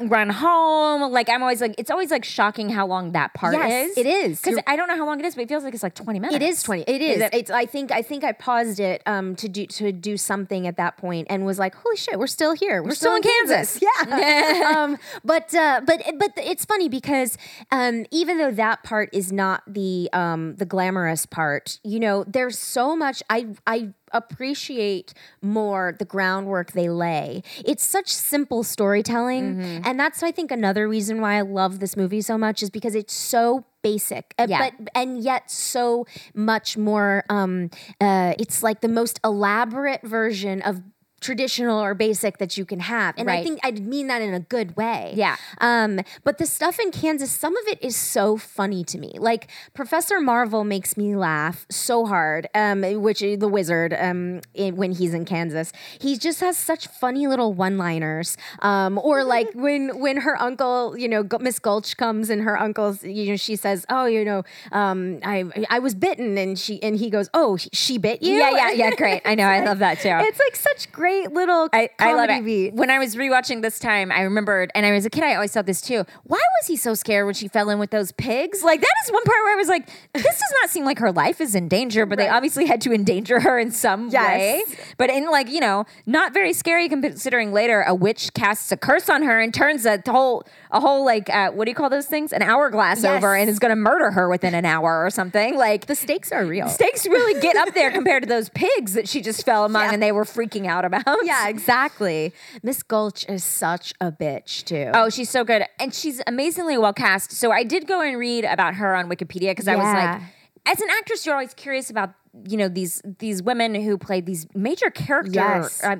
Speaker 4: run home. Like I'm always like, it's always like shocking how long that part
Speaker 7: Yes,
Speaker 4: is.
Speaker 7: it is.
Speaker 4: because I don't know how long it is, but it feels like it's like 20 minutes.
Speaker 7: It is twenty. It is.
Speaker 4: Is it-
Speaker 7: It's. I think. I think I paused it um to do to do something at that point and was like, "Holy shit, we're still here. We're,
Speaker 4: still in Kansas."
Speaker 7: Yeah. um. But uh. But but it's funny because um. Even though that part is not the um the glamorous part, you know, there's so much. I I appreciate more the groundwork they lay. It's such simple storytelling,
Speaker 4: Mm-hmm.
Speaker 7: and that's I think another reason why I love this movie so much is because it's so basic, uh,
Speaker 4: Yeah.
Speaker 7: but and yet so much more. Um, uh, it's like the most elaborate version of traditional or basic that you can have and i think i mean that in a good way
Speaker 4: Yeah.
Speaker 7: um but the stuff in kansas some of it is so funny to me like professor marvel makes me laugh so hard um which is the wizard um in, when he's in kansas he just has such funny little one liners um or like when when her uncle you know miss gulch comes and her uncle's you know she says oh you know um i i was bitten and she and he goes oh she bit you
Speaker 4: Yeah, yeah, yeah. Great. I know. I love that too.
Speaker 7: it's like such great little
Speaker 4: I, I love it.
Speaker 7: beat.
Speaker 4: When I was rewatching this time, I remembered, and I was a kid, I always thought this too. Why was he so scared when she fell in with those pigs? Like, that is one part where I was like, this does not seem like her life is in danger, but they obviously had to endanger her in some
Speaker 7: Yes.
Speaker 4: way. But in, like, you know, not very scary considering later a witch casts a curse on her and turns a whole, a whole, like, uh, what do you call those things? An hourglass
Speaker 7: Yes.
Speaker 4: over and is going to murder her within an hour or something. Like,
Speaker 7: the stakes are real
Speaker 4: stakes really get up there compared to those pigs that she just fell among
Speaker 7: Yeah.
Speaker 4: and they were freaking out about.
Speaker 7: yeah exactly miss gulch is such a bitch too
Speaker 4: Oh, she's so good. And she's amazingly well cast. So I did go and read about her on Wikipedia because I was like, as an actress, you're always curious about, you know, these these women who played these major character
Speaker 7: Yes.
Speaker 4: uh,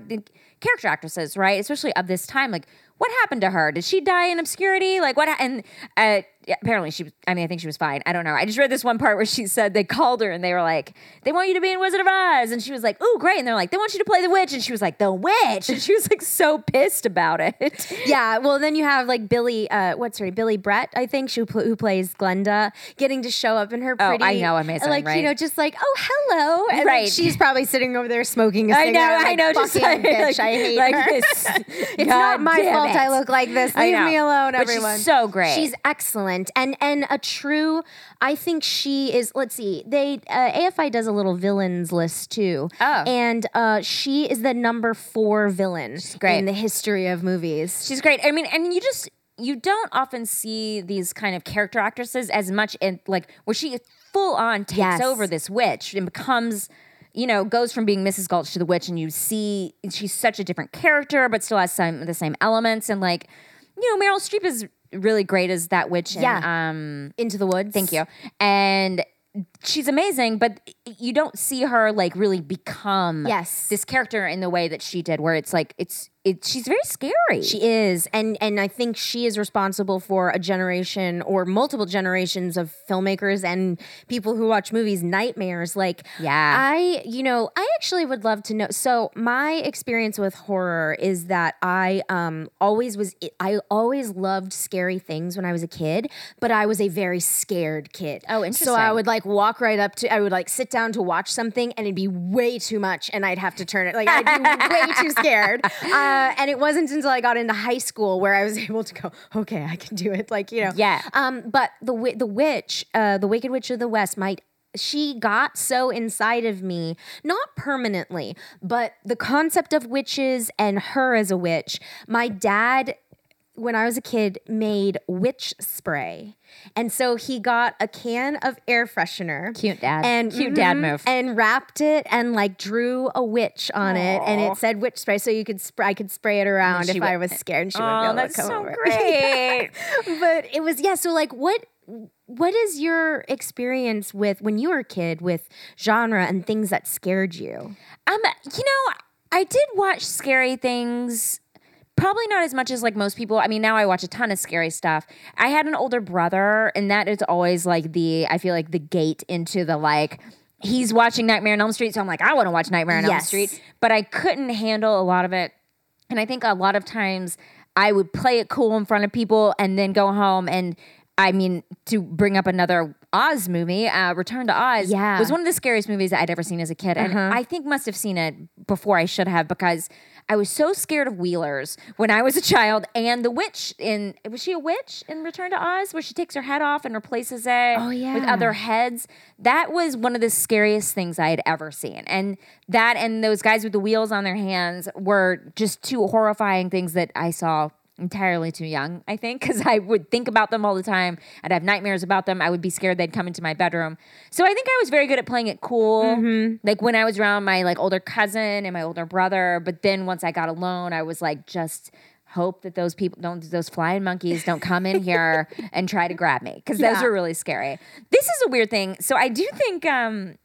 Speaker 4: character actresses, right? Especially of this time. Like, what happened to her? Did she die in obscurity? Like, what? Ha- and uh, yeah, apparently she. I mean, I think she was fine. I don't know. I just read this one part where she said they called her and they were like, "They want you to be in Wizard of Oz," and she was like, "Ooh, great!" And they're like, "They want you to play the witch," and she was like, "The witch," and she was like so pissed about it.
Speaker 7: yeah well then you have like billy uh what's her name billy brett i think she who plays glinda getting to show up in her
Speaker 4: Oh,
Speaker 7: pretty
Speaker 4: I know, amazing,
Speaker 7: like
Speaker 4: right?
Speaker 7: you know just like oh hello and
Speaker 4: Right.
Speaker 7: she's probably sitting over there smoking a
Speaker 4: I know,
Speaker 7: cigarette,
Speaker 4: I know,
Speaker 7: like,
Speaker 4: know, just
Speaker 7: "Fucking
Speaker 4: like,
Speaker 7: bitch,
Speaker 4: like,
Speaker 7: i hate
Speaker 4: like
Speaker 7: her
Speaker 4: this.
Speaker 7: it's
Speaker 4: God
Speaker 7: not my fault
Speaker 4: it.
Speaker 7: i look like this leave me alone
Speaker 4: But she's
Speaker 7: everyone
Speaker 4: so great.
Speaker 7: she's excellent and and a true i think she is let's see they uh, afi does a little villains list too
Speaker 4: Oh.
Speaker 7: and uh she is the number four villain in the history of movies
Speaker 4: She's great. I mean, and you just you don't often see these kind of character actresses as much in like where she full on takes
Speaker 7: Yes.
Speaker 4: over this witch and becomes you know, goes from being Mrs. Gulch to the witch, and you see she's such a different character, but still has some the same elements. And like, you know, Meryl Streep is really great as that witch. in,
Speaker 7: Yeah.
Speaker 4: um,
Speaker 7: Into the Woods.
Speaker 4: Thank you. And she's amazing, but you don't see her like really become
Speaker 7: Yes.
Speaker 4: this character in the way that she did, where it's like it's it. She's very scary.
Speaker 7: She is, and and I think she is responsible for a generation or multiple generations of filmmakers and people who watch movies nightmares. Like,
Speaker 4: Yeah.
Speaker 7: I you know I actually would love to know. So my experience with horror is that I um always was I always loved scary things when I was a kid, but I was a very scared kid.
Speaker 4: Oh, interesting.
Speaker 7: So I would like walk right up to I would like sit down to watch something and it'd be way too much and I'd have to turn it like I'd be way too scared. Uh, and it wasn't until I got into high school where I was able to go, okay, I can do it. Like you know,
Speaker 4: Yeah.
Speaker 7: Um, but the the witch, uh, the Wicked Witch of the West, might. She got so inside of me, not permanently, but the concept of witches and her as a witch. My dad when I was a kid, made witch spray. And so he got a can of air freshener.
Speaker 4: Cute dad.
Speaker 7: And
Speaker 4: Cute dad
Speaker 7: mhm,
Speaker 4: move.
Speaker 7: And wrapped it and like drew a witch on it. And it said witch spray. So you could spray I could spray it around if
Speaker 4: would-
Speaker 7: I was scared and she
Speaker 4: oh,
Speaker 7: would be able to come
Speaker 4: so
Speaker 7: over.
Speaker 4: great.
Speaker 7: but it was yeah, so like what what is your experience with when you were a kid with genre and things that scared you?
Speaker 4: Um, you know, I did watch scary things. Probably not as much as like most people. I mean, now I watch a ton of scary stuff. I had an older brother, and that is always like the I feel like the gate into the like he's watching Nightmare on Elm Street, so I'm like I want to watch Nightmare on Elm Street, but I couldn't handle a lot of it. And I think a lot of times I would play it cool in front of people and then go home and I mean, to bring up another Oz movie, uh, Return to Oz
Speaker 7: Yeah. Uh-huh.
Speaker 4: was one of the scariest movies that I'd ever seen as a kid. And I think must have seen it before I should have because I was so scared of Wheelers when I was a child and the witch in was she a witch in Return to Oz where she takes her head off and replaces it
Speaker 7: Oh,
Speaker 4: with other heads. That was one of the scariest things I had ever seen. And that and those guys with the wheels on their hands were just two horrifying things that I saw entirely too young, I think, because I would think about them all the time. I'd have nightmares about them. I would be scared they'd come into my bedroom. So I think I was very good at playing it cool.
Speaker 7: Mm-hmm.
Speaker 4: Like when I was around my like older cousin and my older brother. But then once I got alone, I was like just hope that those people don't those flying monkeys don't come in here and try to grab me because those
Speaker 7: Yeah.
Speaker 4: are really scary. This is a weird thing. So I do think um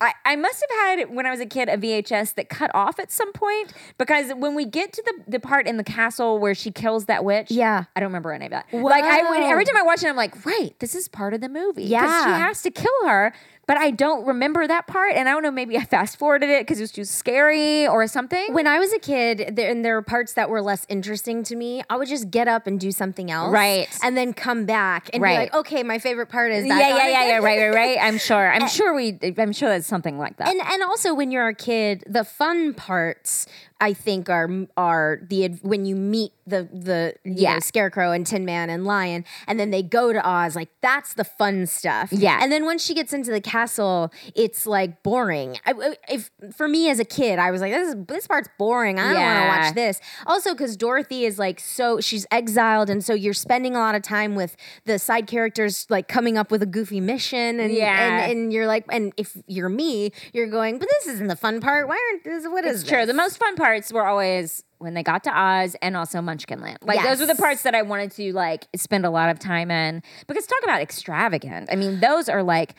Speaker 4: I, I must have had when I was a kid a VHS that cut off at some point because when we get to the, the part in the castle where she kills that witch,
Speaker 7: Yeah.
Speaker 4: I don't remember any of that. Like I would, every time I watch it, I'm like, right, this is part of the movie.
Speaker 7: Yeah.
Speaker 4: she has to kill her, but I don't remember that part, and I don't know, maybe I fast forwarded it because it was too scary or something.
Speaker 7: When I was a kid, there, and there were parts that were less interesting to me, I would just get up and do something else.
Speaker 4: Right.
Speaker 7: And then come back and
Speaker 4: Right.
Speaker 7: be like, okay, my favorite part is that.
Speaker 4: yeah, yeah, yeah,
Speaker 7: yeah,
Speaker 4: right, right, right. I'm sure. I'm sure we. I'm sure that's something like that.
Speaker 7: And and also when you're a kid, the fun parts I think are are the when you meet the the
Speaker 4: Yeah.
Speaker 7: know, Scarecrow and Tin Man and Lion, and then they go to Oz. Like that's the fun stuff.
Speaker 4: Yeah.
Speaker 7: And then once she gets into the castle, it's like boring. I, if for me as a kid, I was like, this is, this part's boring. I don't want to watch this. Also, because Dorothy is like so she's exiled, and so you're spending a lot of time with the side characters, like coming up with a goofy mission, and
Speaker 4: Yeah.
Speaker 7: and, and you're like, and if you're me, you're going, but this isn't the fun part. Why aren't this? What is
Speaker 4: It's true. The most fun parts were always when they got to Oz and also Munchkinland. Like those were the parts that I wanted to like spend a lot of time in because talk about extravagant. I mean, those are like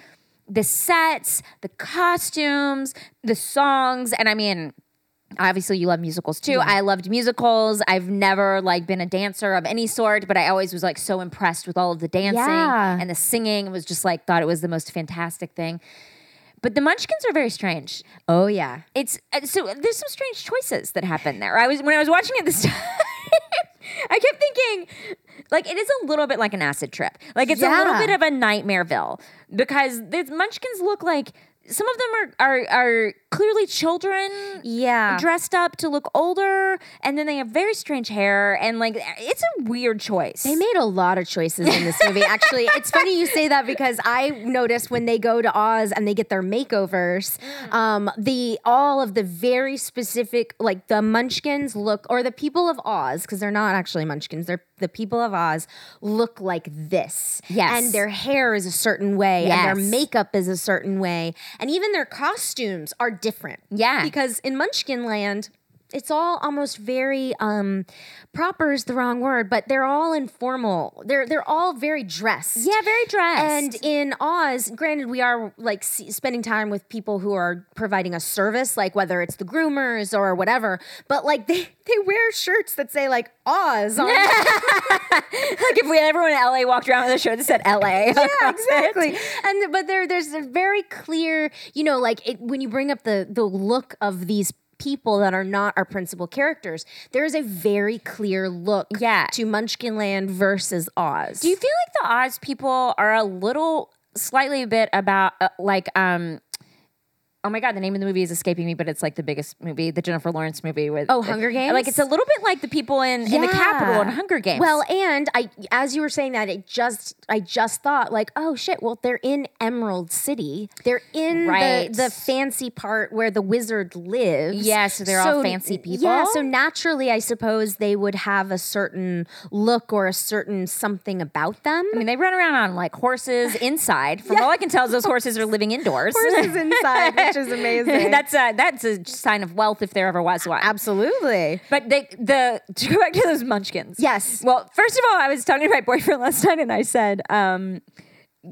Speaker 4: the sets, the costumes, the songs, and I mean. Obviously, you love musicals too. I loved musicals. I've never like been a dancer of any sort, but I always was like so impressed with all of the dancing
Speaker 7: Yeah.
Speaker 4: and the singing. It was just like thought it was the most fantastic thing. But the Munchkins are very strange
Speaker 7: Oh yeah.
Speaker 4: it's uh, so there's some strange choices that happen there. I was when I was watching it this time, I kept thinking like it is a little bit like an acid trip. Like it's a little bit of a nightmareville because the Munchkins look like some of them are are are clearly children
Speaker 7: Yeah.
Speaker 4: dressed up to look older and then they have very strange hair and like it's a weird choice.
Speaker 7: They made a lot of choices in this movie. Actually, it's funny you say that because I noticed when they go to Oz and they get their makeovers, um, the all of the very specific, like the Munchkins look, or the people of Oz, because they're not actually Munchkins, they're the people of Oz look like this.
Speaker 4: Yes.
Speaker 7: And their hair is a certain way and their makeup is a certain way. And even their costumes are different.
Speaker 4: Yeah.
Speaker 7: Because in Munchkin Land, it's all almost very um proper is the wrong word, but they're all informal. They're they're all very dressed.
Speaker 4: Yeah, very dressed.
Speaker 7: And in Oz, granted, we are like spending time with people who are providing a service, like whether it's the groomers or whatever. But like they they wear shirts that say like Oz on.
Speaker 4: like if we everyone in LA walked around with a shirt that said LA.
Speaker 7: yeah, exactly. And but there, there's a very clear, you know, like it, when you bring up the the look of these people that are not our principal characters, there is a very clear look
Speaker 4: Yeah.
Speaker 7: to Munchkinland versus Oz.
Speaker 4: Do you feel like the Oz people are a little, slightly a bit about uh, like, um, oh my god, the name of the movie is escaping me, but it's like the biggest movie, the Jennifer Lawrence movie with
Speaker 7: Oh, Hunger Games?
Speaker 4: Like it's a little bit like the people in in the Capitol in Hunger Games.
Speaker 7: Well, and I, as you were saying that, it just, I just thought like, oh shit. Well, they're in Emerald City. They're in
Speaker 4: Right.
Speaker 7: the, the fancy part where the wizard lives.
Speaker 4: Yeah, so they're all fancy people.
Speaker 7: Yeah, so naturally, I suppose they would have a certain look or a certain something about them.
Speaker 4: I mean, they run around on like horses inside. From all I can tell, is those horses are living indoors.
Speaker 7: horses inside, which is amazing.
Speaker 4: that's a that's a sign of wealth if there ever was one.
Speaker 7: absolutely.
Speaker 4: But they, the to go back to those munchkins.
Speaker 7: Yes.
Speaker 4: Well, first of all, I was talking to my boyfriend last night, and I said, um,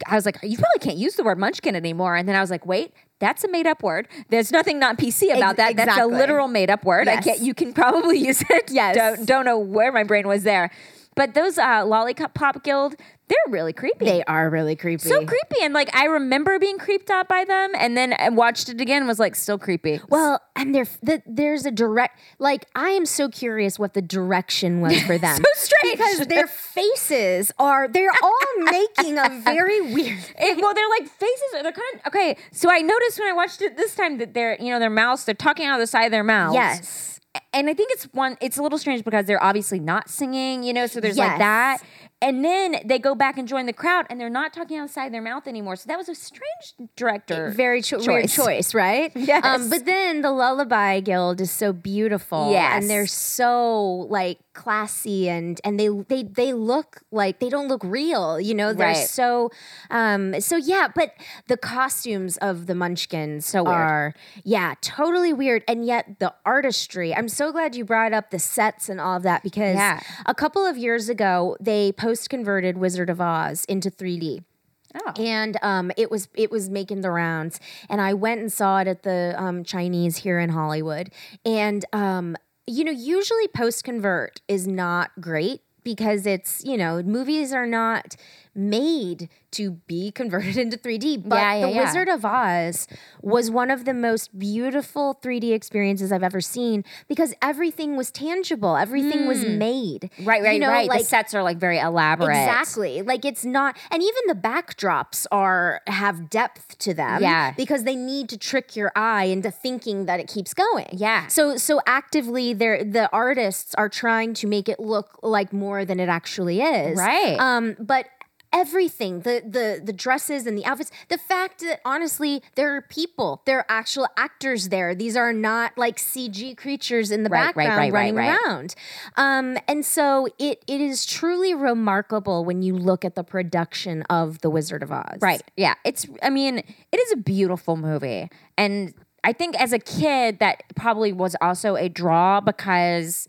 Speaker 4: I was like, you probably can't use the word munchkin anymore. And then I was like, wait, that's a made up word. There's nothing not PC about that. That's a literal made up word. I can't, you can probably use it.
Speaker 7: Yes.
Speaker 4: Don't, don't know where my brain was there. But those uh, Lollipop Pop Guild, they're really creepy.
Speaker 7: They are really creepy.
Speaker 4: so creepy. And like, I remember being creeped out by them, and then I watched it again and was like, still creepy.
Speaker 7: Well, and there, the, there's a direct. Like, I am so curious what the direction was for them.
Speaker 4: So strange.
Speaker 7: because their faces are. They're all making a very weird.
Speaker 4: It- well, they're like faces. They're kind of okay. So I noticed when I watched it this time that they're, you know, their mouths. They're talking out of the side of their mouths.
Speaker 7: Yes.
Speaker 4: and I think it's one. It's a little strange because they're obviously not singing. You know, so there's like that. And then they go back and join the crowd, and they're not talking outside their mouth anymore. So that was a strange director.
Speaker 7: Very cho- weird
Speaker 4: choice.
Speaker 7: choice, right?
Speaker 4: Yes.
Speaker 7: Um, but then the Lullaby Guild is so beautiful,
Speaker 4: Yes.
Speaker 7: and they're so like classy, and and they they they look like they don't look real, you know. They're
Speaker 4: Right.
Speaker 7: so, um, so yeah. But the costumes of the Munchkins
Speaker 4: So weird.
Speaker 7: are yeah, totally weird, and yet the artistry. I'm so glad you brought up the sets and all of that because
Speaker 4: Yeah.
Speaker 7: a couple of years ago they post converted Wizard of Oz into 3D
Speaker 4: Oh.
Speaker 7: and um, it was it was making the rounds. And i went and saw it at the um, chinese here in hollywood. And um, you know usually post convert is not great because it's you know movies are not made to be converted into 3d but
Speaker 4: Yeah, yeah,
Speaker 7: the
Speaker 4: yeah.
Speaker 7: wizard of oz was one of the most beautiful 3d experiences i've ever seen because everything was tangible everything was made
Speaker 4: Hmm. Right, right,
Speaker 7: You know,
Speaker 4: right.
Speaker 7: like
Speaker 4: the sets are like very elaborate.
Speaker 7: Exactly. Like it's not and even the backdrops are have depth to them.
Speaker 4: Yeah.
Speaker 7: Because they need to trick your eye into thinking that it keeps going.
Speaker 4: Yeah.
Speaker 7: So so actively they're the artists are trying to make it look like more than it actually is.
Speaker 4: Right.
Speaker 7: Um, but everything the the the dresses and the outfits the fact that honestly there are people there are actual actors there these are not like cg creatures in the
Speaker 4: Right,
Speaker 7: background
Speaker 4: right, right,
Speaker 7: running around um, and so it it is truly remarkable when you look at the production of the wizard of oz
Speaker 4: Right. Yeah. It's, I mean, it is a beautiful movie. And I think as a kid, that probably was also a draw because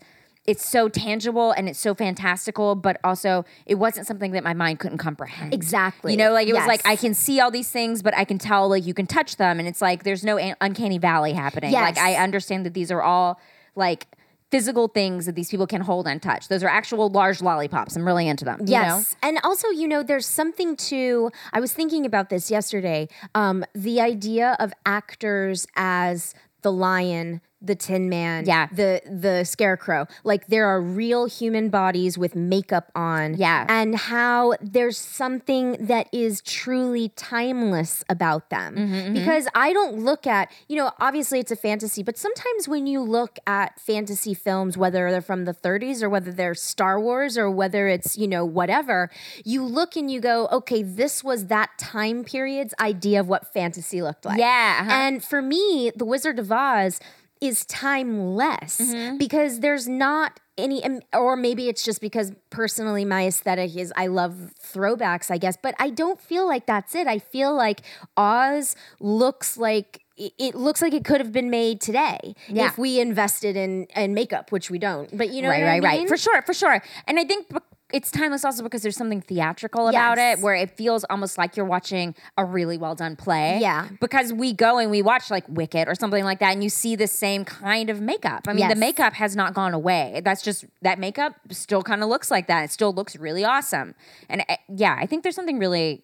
Speaker 4: it's so tangible and it's so fantastical, but also it wasn't something that my mind couldn't comprehend.
Speaker 7: Exactly.
Speaker 4: You know, like it was like I can see all these things, but I can tell like you can touch them, and it's like there's no an- uncanny valley happening. Like I understand that these are all like physical things that these people can hold and touch. Those are actual large lollipops. I'm really into them. you know?
Speaker 7: Yes. And also, you know, there's something to, I was thinking about this yesterday. Um, the idea of actors as the lion, the tin man,
Speaker 4: Yeah.
Speaker 7: the the scarecrow. Like there are real human bodies with makeup on.
Speaker 4: Yeah.
Speaker 7: And how there's something that is truly timeless about them.
Speaker 4: Mm-hmm,
Speaker 7: Because I don't look at, you know, obviously it's a fantasy, but sometimes when you look at fantasy films, whether they're from the 30s or whether they're Star Wars or whether it's, you know, whatever, you look and you go, okay, this was that time period's idea of what fantasy looked like.
Speaker 4: Yeah, uh-huh.
Speaker 7: And for me, The Wizard of Oz is timeless
Speaker 4: Mm-hmm.
Speaker 7: because there's not any, um, or maybe it's just because personally my aesthetic is I love throwbacks, I guess, but I don't feel like that's it. I feel like Oz looks like it- looks like it could have been made today
Speaker 4: Yeah.
Speaker 7: if we invested in in makeup, which we don't. But you know,
Speaker 4: right,
Speaker 7: what I
Speaker 4: right, right. For sure, for sure. And I think it's timeless also because there's something theatrical about
Speaker 7: Yes.
Speaker 4: it where it feels almost like you're watching a really well done play.
Speaker 7: Yeah.
Speaker 4: Because we go and we watch like Wicked or something like that and you see the same kind of makeup. I mean,
Speaker 7: Yes.
Speaker 4: the makeup has not gone away. That's just that makeup still kind of looks like that. It still looks really awesome. And uh, yeah, I think there's something really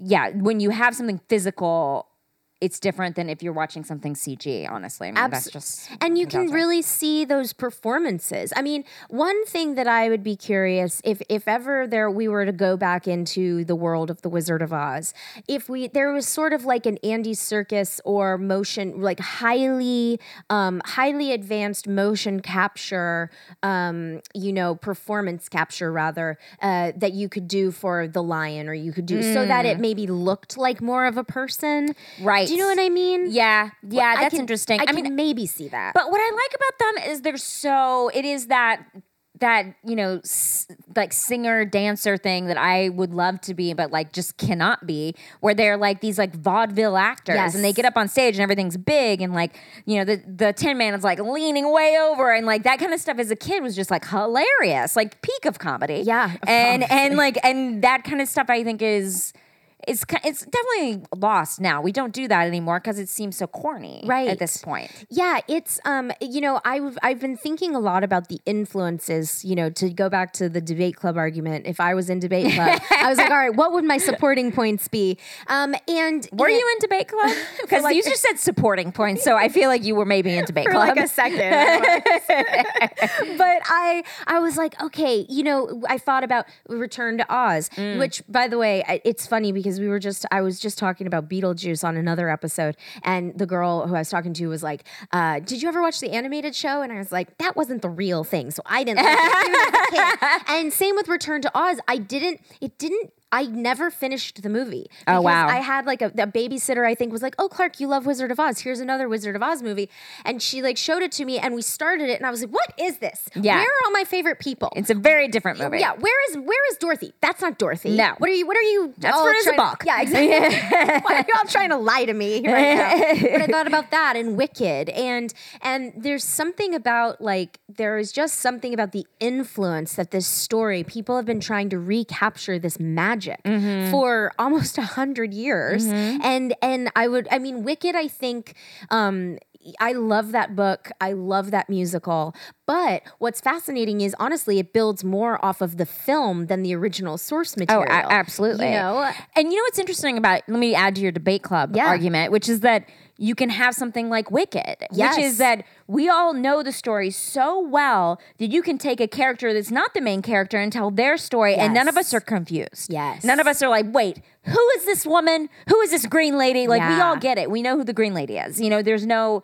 Speaker 4: yeah, when you have something physical it's different than if you're watching something CG, honestly. I mean,
Speaker 7: Abs-
Speaker 4: just
Speaker 7: and you can really see those performances. I mean, one thing that I would be curious if if ever there we were to go back into the world of the Wizard of Oz, if we there was sort of like an Andy Serkis or motion like highly um, highly advanced motion capture, um, you know, performance capture rather uh, that you could do for the lion or you could do so that
Speaker 4: Mm.
Speaker 7: it maybe looked like more of a person.
Speaker 4: Right.
Speaker 7: Do you know what I mean?
Speaker 4: Yeah, yeah,
Speaker 7: I
Speaker 4: that's
Speaker 7: can-
Speaker 4: interesting.
Speaker 7: I,
Speaker 4: I
Speaker 7: can
Speaker 4: mean,
Speaker 7: maybe see that.
Speaker 4: But what I like about them is they're so it is that that you know s- like singer dancer thing that I would love to be but like just cannot be where they're like these like vaudeville actors
Speaker 7: Yes.
Speaker 4: and they get up on stage and everything's big and like you know the the tin man is like leaning way over and like that kind of stuff as a kid was just like hilarious like peak of comedy
Speaker 7: Yeah,
Speaker 4: and and like and that kind of stuff I think is it's it's definitely lost now we don't do that anymore because it seems so corny
Speaker 7: Right.
Speaker 4: at this point
Speaker 7: Yeah, it's um, you know, I've I've been thinking a lot about the influences. You know, to go back to the debate club argument. If I was in debate club, I was like, all right, what would my supporting points be? Um, and
Speaker 4: Were you in debate club? Because
Speaker 7: like-
Speaker 4: you just said supporting points, so I feel like you were maybe in debate
Speaker 7: for
Speaker 4: club.
Speaker 7: like a second. But I I was like, okay, you know, I thought about Return to Oz,
Speaker 4: Mm.
Speaker 7: which by the way, it's funny because we were just I was just talking about Beetlejuice on another episode, and the girl who I was talking to was like, uh, "Did you ever watch the animated show?" And I was like, "That wasn't the real thing, so I didn't." Like it, even as a kid. And same with Return to Oz, I didn't. It didn't. I never finished the movie.
Speaker 4: Oh, wow.
Speaker 7: I had like a, a babysitter I think was like, "Oh, Clark, you love Wizard of Oz. Here's another Wizard of Oz movie." And she like showed it to me and we started it and I was like, "What is this?
Speaker 4: Yeah.
Speaker 7: Where are all my favorite people?"
Speaker 4: it's a very different movie.
Speaker 7: yeah, where is where is Dorothy? That's not Dorothy.
Speaker 4: No.
Speaker 7: What are you what are you
Speaker 4: That's
Speaker 7: Fairuza
Speaker 4: Balk.
Speaker 7: Yeah, exactly. Why are you all trying to lie to me right now? but I thought about that and Wicked and and there's something about like there is just something about the influence that this story people have been trying to recapture this magic for almost a hundred years and and I would I mean Wicked I think um I love that book. I love that musical. But what's fascinating is honestly, it builds more off of the film than the original source
Speaker 4: Oh,
Speaker 7: material.
Speaker 4: a- absolutely.
Speaker 7: You know,
Speaker 4: and you know what's interesting about? Let me add to your debate club
Speaker 7: Yeah.
Speaker 4: argument, which is that you can have something like Wicked,
Speaker 7: Yes.
Speaker 4: which is that we all know the story so well that you can take a character that's not the main character and tell their story, and none of us are confused.
Speaker 7: Yes.
Speaker 4: none of us are like, wait, who is this woman? Who is this green lady? Like we all get it. We know who the green lady is. You know, there's no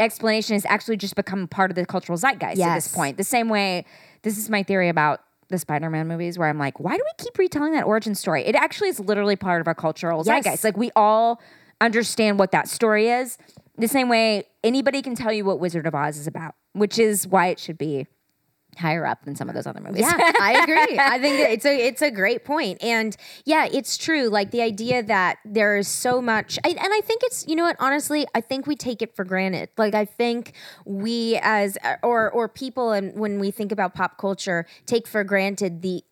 Speaker 4: explanation. It's actually just become part of the cultural zeitgeist at this point. The same way, this is my theory about the Spider-Man movies where I'm like, why do we keep retelling that origin story? It actually is literally part of our cultural
Speaker 7: Yes.
Speaker 4: zeitgeist. Like we all understand what that story is. The same way anybody can tell you what Wizard of Oz is about, which is why it should be higher up than some of those other movies.
Speaker 7: Yeah, I agree. I think it's a it's a great point, and yeah, it's true. Like the idea that there is so much, I, and I think it's you know what. Honestly, I think we take it for granted. Like I think we as or or people, and when we think about pop culture, take for granted the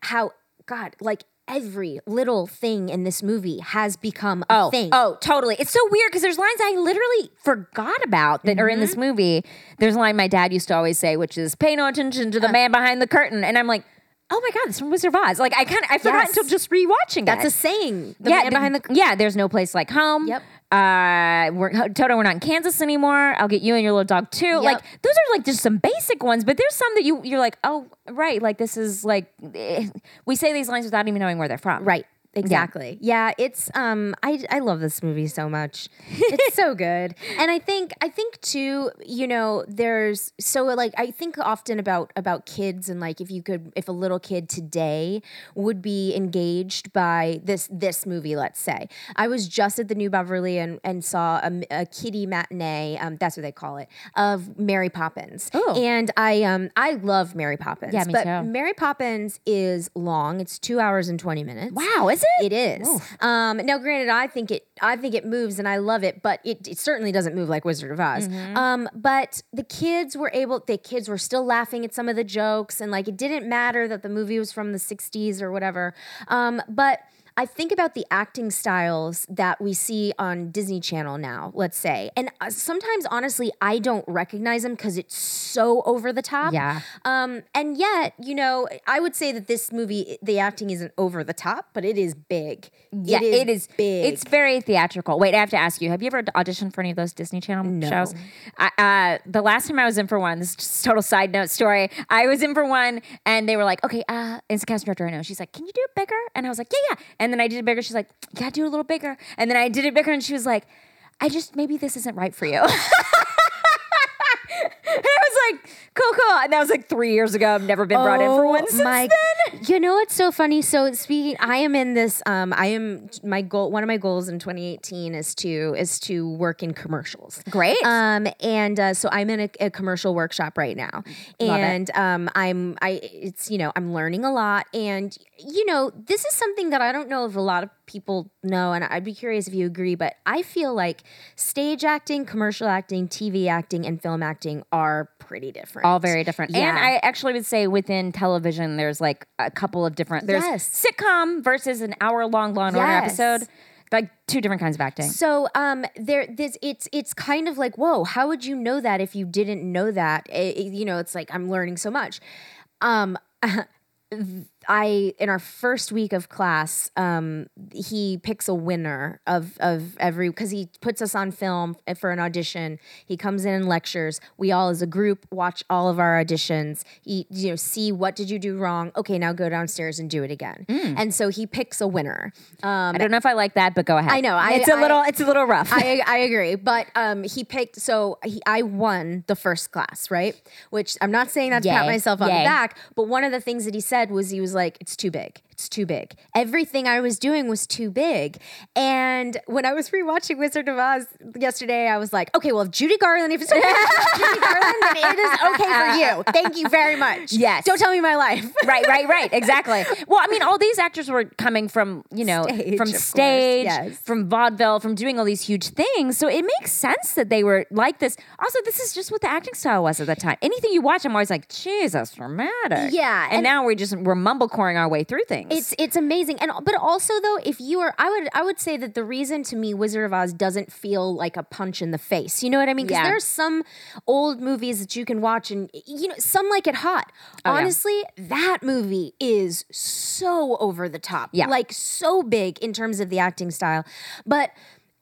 Speaker 7: how God like. Every little thing in this movie has become a
Speaker 4: Oh,
Speaker 7: thing.
Speaker 4: oh, totally. It's so weird because there's lines I literally forgot about that are in
Speaker 7: Mm-hmm.
Speaker 4: this movie. There's a line my dad used to always say, which is "Pay no attention to the man behind the curtain," and I'm like, "Oh my god, this is from Wizard of Oz!" Like I kind of I forgot
Speaker 7: Yes.
Speaker 4: until just rewatching
Speaker 7: That's
Speaker 4: it.
Speaker 7: a saying. The
Speaker 4: yeah, the-
Speaker 7: behind the
Speaker 4: yeah. There's no place like home.
Speaker 7: Yep.
Speaker 4: Uh, we're Toto. We're not in Kansas anymore. I'll get you and your little dog too. Like those are like just some basic ones, but there's some that you you're like, oh right, like this is like eh. we say these lines without even knowing where they're from.
Speaker 7: Right. Exactly. Yeah. it's um I I love this movie so much. It's so good. And I think I think too, you know, there's so like I think often about about kids and like if you could if a little kid today would be engaged by this this movie, let's say. I was just at the New Beverly and and saw a, a kiddie matinee, um that's what they call it, of Mary Poppins.
Speaker 4: Ooh.
Speaker 7: And I um I love Mary Poppins.
Speaker 4: Yeah, me
Speaker 7: but
Speaker 4: too.
Speaker 7: Mary Poppins is long. It's 2 hours and 20 minutes.
Speaker 4: Wow, is it?
Speaker 7: It is. Um, now, granted, I think it. I think it moves, and I love it, but it, it certainly doesn't move like Wizard of Oz.
Speaker 4: Mm-hmm.
Speaker 7: Um, but the kids were able. The kids were still laughing at some of the jokes, and like it didn't matter that the movie was from the '60s or whatever. Um, but I think about the acting styles that we see on Disney Channel now, let's say. And uh, sometimes, honestly, I don't recognize them because it's so over the top.
Speaker 4: Yeah.
Speaker 7: Um, and yet, you know, I would say that this movie, the acting isn't over the top, but it is big.
Speaker 4: Yeah, it is
Speaker 7: big.
Speaker 4: It's very theatrical. Wait, I have to ask you: Have you ever auditioned for any of those Disney Channel shows? I, uh, the last time I was in for one, this is just a total side note story. I was in for one, and they were like, "Okay, uh, it's a cast director I know." She's like, "Can you do it bigger?" And I was like, "Yeah, yeah." And then I did it bigger. She's like, "Yeah, do it a little bigger." And then I did it bigger, and she was like, "I just maybe this isn't right for you." And I was like, cool, cool. And that was like three years ago. I've never been brought in for one since
Speaker 7: Oh my,
Speaker 4: then.
Speaker 7: You know what's so funny? So speaking, I am in this. Um, I am my goal. One of my goals in 2018 is to is to work in commercials.
Speaker 4: Great.
Speaker 7: Um, and uh, so I'm in a, a commercial workshop right now,
Speaker 4: Love
Speaker 7: and um, I'm I it's you know I'm learning a lot, and you know this is something that I don't know if a lot of people know, and I'd be curious if you agree, but I feel like stage acting, commercial acting, TV acting, and film acting are pretty different.
Speaker 4: all very different. And I actually would say within television, there's like a couple of different. There's
Speaker 7: Yes.
Speaker 4: sitcom versus an hour long Law and Order
Speaker 7: Yes.
Speaker 4: episode. Like two different kinds of acting.
Speaker 7: So um there this it's it's kind of like whoa how would you know that if you didn't know that It- it- you know it's like I'm learning so much um I in our first week of class, um, he picks a winner of of every because he puts us on film for an audition. He comes in and lectures. We all as a group watch all of our auditions. He, you know, see what did you do wrong. Okay, now go downstairs and do it again. And so he picks a winner. Um,
Speaker 4: I don't know if I like that, but go ahead.
Speaker 7: I know, I-
Speaker 4: it's a
Speaker 7: I-
Speaker 4: little. It's a little rough.
Speaker 7: I, I agree, but um, he picked. So he, I won the first class, right? Which I'm not saying that to pat myself on
Speaker 4: Yay.
Speaker 7: the back, but one of the things that he said was he was like, "It's too big. It's too big. Everything I was doing was too big." And when I was rewatching Wizard of Oz yesterday, I was like, "Okay, well, if Judy Garland, if it's okay for Judy Garland, then it is okay for you. Thank you very much.
Speaker 4: Yes.
Speaker 7: don't tell me my life.
Speaker 4: right, right, right. Exactly. Well, I mean, all these actors were coming from, you know,
Speaker 7: Stage,
Speaker 4: from stage,
Speaker 7: yes.
Speaker 4: from vaudeville, from doing all these huge things. So it makes sense that they were like this. Also, this is just what the acting style was at that time. Anything you watch, I'm always like, Jesus, dramatic.
Speaker 7: Yeah,
Speaker 4: And,
Speaker 7: and-
Speaker 4: now we're just we're mumblecoring our way through things.
Speaker 7: It's it's amazing, and but also though, if you are, I would I would say that the reason to me Wizard of Oz doesn't feel like a punch in the face. You know what I mean? Because
Speaker 4: Yeah.
Speaker 7: there's some old movies that you can watch, and you know some like it hot.
Speaker 4: Oh, yeah.
Speaker 7: Honestly, that movie is so over the top,
Speaker 4: Yeah.
Speaker 7: like so big in terms of the acting style, but.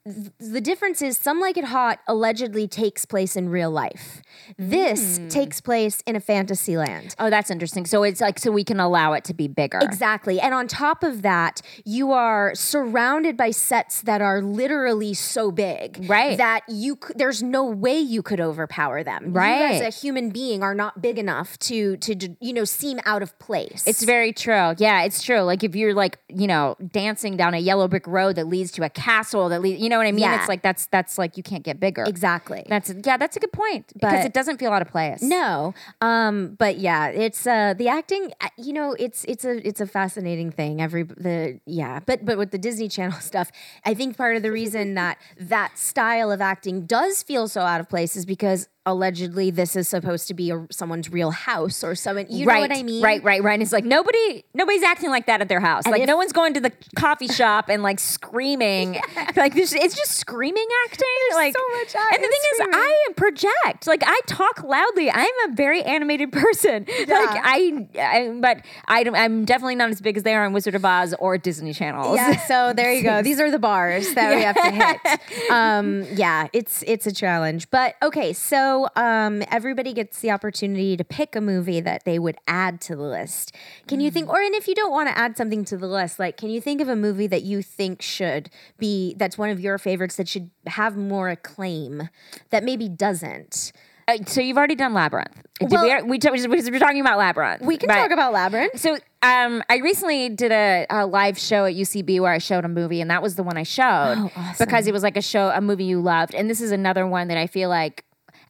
Speaker 7: Th- The difference is some like it hot allegedly takes place in real life. This
Speaker 4: Hmm.
Speaker 7: takes place in a fantasy land.
Speaker 4: oh, that's interesting. So it's like so we can allow it to be bigger.
Speaker 7: Exactly. And on top of that, you are surrounded by sets that are literally so big.
Speaker 4: Right.
Speaker 7: That you c- there's no way you could overpower them. You
Speaker 4: Right.
Speaker 7: as a human being are not big enough to to you know seem out of place.
Speaker 4: It's very true. Yeah, it's true. Like if you're like, you know, dancing down a yellow brick road that leads to a castle that leads, you know what I mean?
Speaker 7: Yeah.
Speaker 4: It's like that's that's like you can't get bigger.
Speaker 7: exactly.
Speaker 4: That's yeah, that's a good point because it doesn't feel out of place.
Speaker 7: No, um, but yeah, it's uh, the acting. uh, You know, it's it's a it's a fascinating thing. Every the yeah, but but with the Disney Channel stuff, I think part of the reason that that style of acting does feel so out of place is because allegedly this is supposed to be a, someone's real house or someone. You
Speaker 4: right,
Speaker 7: know what I mean?
Speaker 4: Right, right, right. And it's like nobody, nobody's acting like that at their house. like
Speaker 7: if-
Speaker 4: no one's going to the coffee shop and like screaming. Like this, it's just screaming acting. like
Speaker 7: so much
Speaker 4: And the thing is,
Speaker 7: screaming.
Speaker 4: I project. Like I talk loudly. I'm a very animated person. Like I, I, but I, I'm definitely not as big as they are on Wizard of Oz or Disney channels.
Speaker 7: Yeah, so there you go. These are the bars that we have to hit. Um, yeah, it's it's a challenge. But okay, so So um, everybody gets the opportunity to pick a movie that they would add to the list. Can you think, or and if you don't want to add something to the list, like can you think of a movie that you think should be that's one of your favorites that should have more acclaim that maybe doesn't?
Speaker 4: Uh, so you've already done Labyrinth. Did
Speaker 7: Well-
Speaker 4: we, we, t- we were talking about Labyrinth.
Speaker 7: We can
Speaker 4: Right.
Speaker 7: talk about Labyrinth.
Speaker 4: So um, I recently did a, a live show at UCB where I showed a movie, and that was the one I showed
Speaker 7: Oh,
Speaker 4: because it was like a show, a movie you loved. And this is another one that I feel like.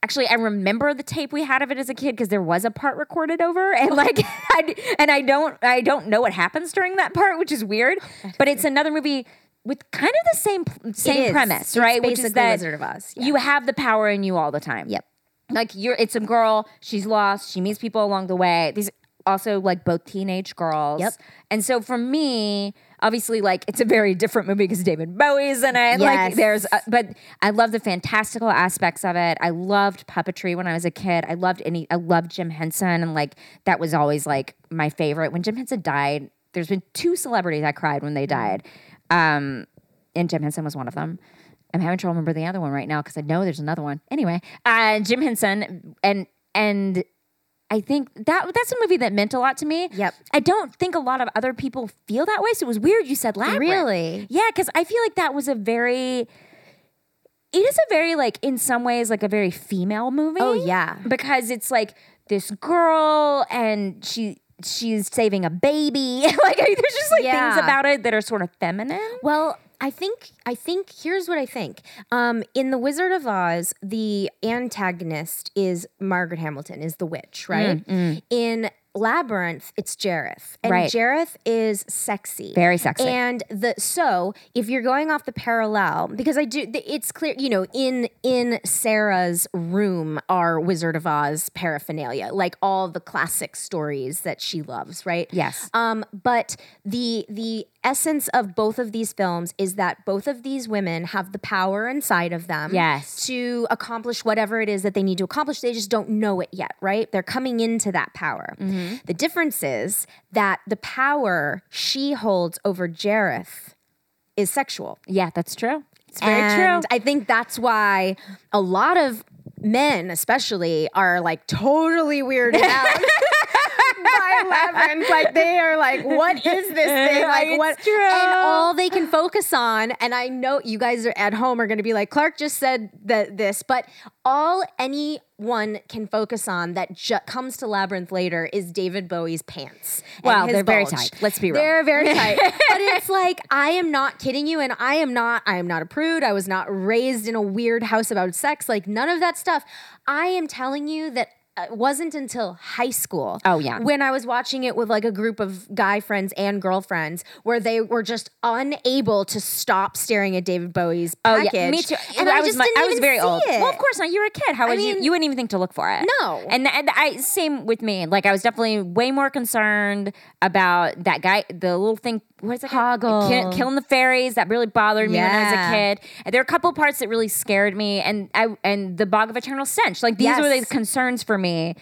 Speaker 4: Actually, I remember the tape we had of it as a kid because there was a part recorded over, and like, I, and I don't, I don't know what happens during that part, which is weird. But it's another movie with kind of the same same
Speaker 7: is.
Speaker 4: premise, right? which is that
Speaker 7: Wizard of Oz, yeah.
Speaker 4: you have the power in you all the time.
Speaker 7: Yep.
Speaker 4: Like you're, it's a girl. She's lost. She meets people along the way. These also like both teenage girls.
Speaker 7: Yep.
Speaker 4: And so for me, obviously, like it's a very different movie because David Bowie's in it. Like there's, uh, but I love the fantastical aspects of it. I loved puppetry when I was a kid. I loved any. I loved Jim Henson, and like that was always like my favorite. When Jim Henson died, there's been two celebrities I cried when they died. Um, and Jim Henson was one of them. I'm having trouble remember the other one right now because I know there's another one. Anyway, uh, Jim Henson and and I think that that's a movie that meant a lot to me.
Speaker 7: Yep.
Speaker 4: I don't think a lot of other people feel that way. So it was weird you said Labyrinth.
Speaker 7: Really?
Speaker 4: Yeah, because I feel like that was a very. It is a very like in some ways like a very female movie.
Speaker 7: Oh, yeah.
Speaker 4: because it's like this girl and she she's saving a baby. like there's just like
Speaker 7: Yeah.
Speaker 4: things about it that are sort of feminine.
Speaker 7: Well, I think I think here's what I think. Um, in the Wizard of Oz, the antagonist is Margaret Hamilton, is the witch, right? In Labyrinth, it's Jareth, and
Speaker 4: Right.
Speaker 7: Jareth is sexy,
Speaker 4: Very sexy.
Speaker 7: And the so if you're going off the parallel, because I do, it's clear, you know, in in Sarah's room are Wizard of Oz paraphernalia, like all the classic stories that she loves, right?
Speaker 4: Yes.
Speaker 7: Um, but the the essence of both of these films is that both of these women have the power inside of them
Speaker 4: Yes.
Speaker 7: to accomplish whatever it is that they need to accomplish. They just don't know it yet, right? They're coming into that power.
Speaker 4: Mm-hmm.
Speaker 7: The difference is that the power she holds over Jareth is sexual.
Speaker 4: Yeah, that's true. It's very
Speaker 7: and
Speaker 4: true.
Speaker 7: I think that's why a lot of men, especially, are like totally weirded out. By Labyrinth, like they are like, what is this thing? Like
Speaker 4: It's
Speaker 7: what?
Speaker 4: true.
Speaker 7: And all they can focus on, and I know you guys are at home are going to be like, Clark just said that this, but all anyone can focus on that ju- comes to Labyrinth later is David Bowie's pants.
Speaker 4: Well, they're very tight. Let's be real.
Speaker 7: They're very tight. but it's like I am not kidding you, and I am not. I am not a prude. I was not raised in a weird house about sex. Like none of that stuff. I am telling you that. Uh, It wasn't until high school.
Speaker 4: Oh, yeah.
Speaker 7: When I was watching it with like a group of guy friends and girlfriends where they were just unable to stop staring at David Bowie's
Speaker 4: Oh
Speaker 7: package.
Speaker 4: yeah, me too.
Speaker 7: And
Speaker 4: I,
Speaker 7: I,
Speaker 4: was
Speaker 7: didn't
Speaker 4: I was very old.
Speaker 7: It.
Speaker 4: Well, of course not. You were a kid. How would you?
Speaker 7: mean-
Speaker 4: You wouldn't even think to look for it.
Speaker 7: No.
Speaker 4: And and I same with me. Like I was definitely way more concerned about that guy, the little thing. What is it?
Speaker 7: Hoggle.
Speaker 4: Kill- killing the fairies. That really bothered me when I was a kid. And there are a couple parts that really scared me, and I and the bog of eternal stench. Like these were the concerns for me.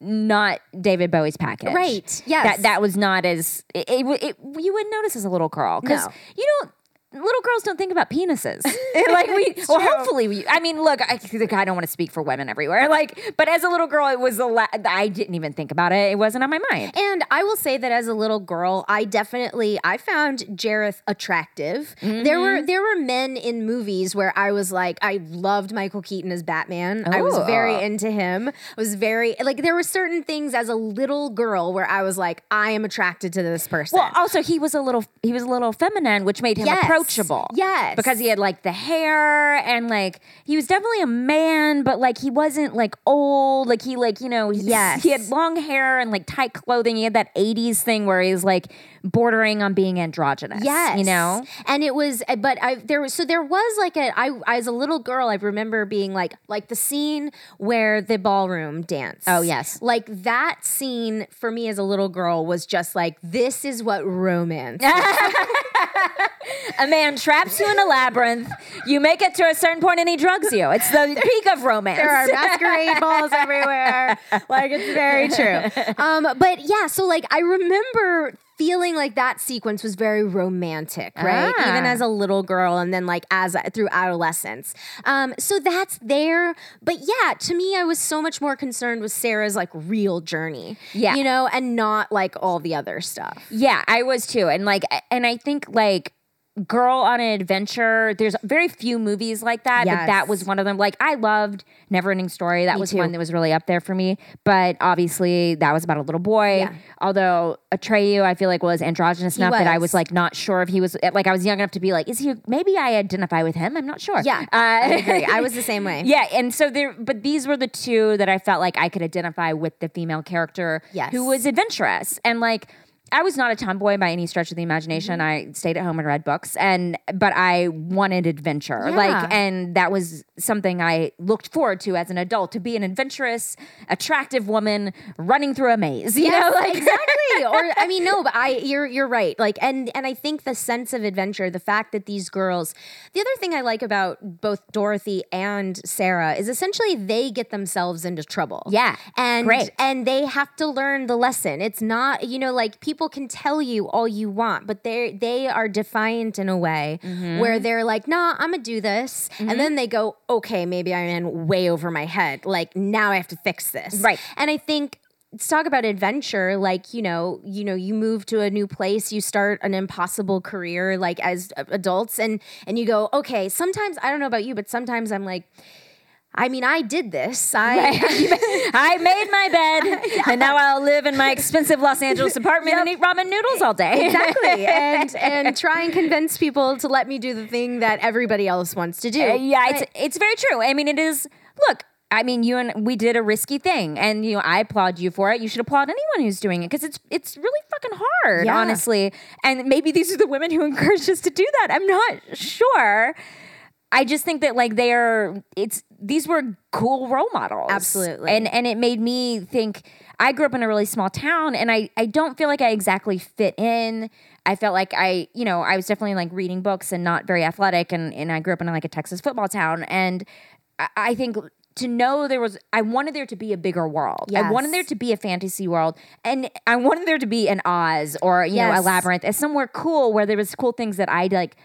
Speaker 4: Not David Bowie's package,
Speaker 7: Right. Yes.
Speaker 4: That that was not as it, it, it- you wouldn't notice as a little girl because
Speaker 7: No.
Speaker 4: you don't. Little girls don't think about penises. like we, well, hopefully we. I mean, look, I, I don't want to speak for women everywhere. Like, but as a little girl, it was a la- I didn't even think about it. It wasn't on my mind.
Speaker 7: And I will say that as a little girl, I definitely I found Jareth attractive. There were
Speaker 4: Mm-hmm.
Speaker 7: there were men in movies where I was like I loved Michael Keaton as Batman. I was very into him. I was very like there were certain things as a little girl where I was like I am attracted to this person.
Speaker 4: Well, also he was a little he was a little feminine, which made him
Speaker 7: Yes.
Speaker 4: approachable.
Speaker 7: Yes.
Speaker 4: because he had like the hair and like he was definitely a man, but like he wasn't like old. Like he like you know he-
Speaker 7: Yes.
Speaker 4: he had long hair and like tight clothing. He had that '80s thing where he was like bordering on being androgynous.
Speaker 7: Yes,
Speaker 4: you know.
Speaker 7: and it was, uh, but I there was so there was like a I as a little girl I remember being like like the scene where the ballroom dance.
Speaker 4: Oh, yes.
Speaker 7: like that scene for me as a little girl was just like this is what romance.
Speaker 4: A man traps you in a labyrinth. You make it to a certain point and he drugs you. It's the peak of romance.
Speaker 7: there are masquerade balls everywhere. Like it's very true. Um, but yeah, so like I remember feeling like that sequence was very romantic, right?
Speaker 4: Ah.
Speaker 7: Even as a little girl, and then like as through adolescence. Um, so that's there. But yeah, to me, I was so much more concerned with Sarah's like real journey.
Speaker 4: Yeah.
Speaker 7: you know, and not like all the other stuff.
Speaker 4: Yeah, I was too. And like and I think like Girl on an Adventure, there's very few movies like that, but that was one of them. Like I loved Neverending Story. That
Speaker 7: Me
Speaker 4: was
Speaker 7: too.
Speaker 4: one that was really up there for me. But obviously that was about a little boy.
Speaker 7: Yeah.
Speaker 4: Although Atreyu, I feel like was androgynous enough that I
Speaker 7: was.
Speaker 4: was like not sure if he was like I was young enough to be like, is he maybe I identify with him? I'm not sure.
Speaker 7: Yeah,
Speaker 4: Uh,
Speaker 7: I agree. I was the same way.
Speaker 4: Yeah, and so there, but these were the two that I felt like I could identify with the female character
Speaker 7: Yes.
Speaker 4: who was adventurous and like. I was not a tomboy by any stretch of the imagination.
Speaker 7: Mm-hmm.
Speaker 4: I stayed at home and read books, and but I wanted adventure,
Speaker 7: Yeah.
Speaker 4: like, and that was something I looked forward to as an adult to be an adventurous, attractive woman running through a maze. You
Speaker 7: Yes,
Speaker 4: know, like
Speaker 7: exactly. Or I mean, no, but I you're you're right. Like, and and I think the sense of adventure, the fact that these girls, the other thing I like about both Dorothy and Sarah is essentially they get themselves into trouble.
Speaker 4: Yeah,
Speaker 7: and
Speaker 4: great.
Speaker 7: and they have to learn the lesson. It's not you know like people can tell you all you want, but they they are defiant in a way
Speaker 4: Mm-hmm.
Speaker 7: where they're like, nah, I'm gonna do this, and then they go, okay, maybe I'm in way over my head. Like now I have to fix this.
Speaker 4: Right.
Speaker 7: And I think let's talk about adventure like you know you know you move to a new place you start an impossible career like as adults and and you go okay sometimes i don't know about you but sometimes i'm like I mean, I did this. I
Speaker 4: I made my bed, and now I'll live in my expensive Los Angeles apartment and eat ramen noodles all day.
Speaker 7: exactly, and and try and convince people to let me do the thing that everybody else wants to do.
Speaker 4: Uh, yeah, it's it's very true. I mean, it is. Look, I mean, you and we did a risky thing, and you know, I applaud you for it. You should applaud anyone who's doing it because it's it's really fucking hard,
Speaker 7: Yeah.
Speaker 4: honestly. And maybe these are the women who encouraged us to do that. I'm not sure. I just think that like they are. It's these were cool role models,
Speaker 7: Absolutely.
Speaker 4: and and it made me think. I grew up in a really small town, and I I don't feel like I exactly fit in. I felt like I, you know, I was definitely like reading books and not very athletic, and and I grew up in like a Texas football town, and I, I think to know there was, I wanted there to be a bigger world. I wanted there to be a fantasy world, and I wanted there to be an Oz or you know a labyrinth, as somewhere cool where there was cool things that I like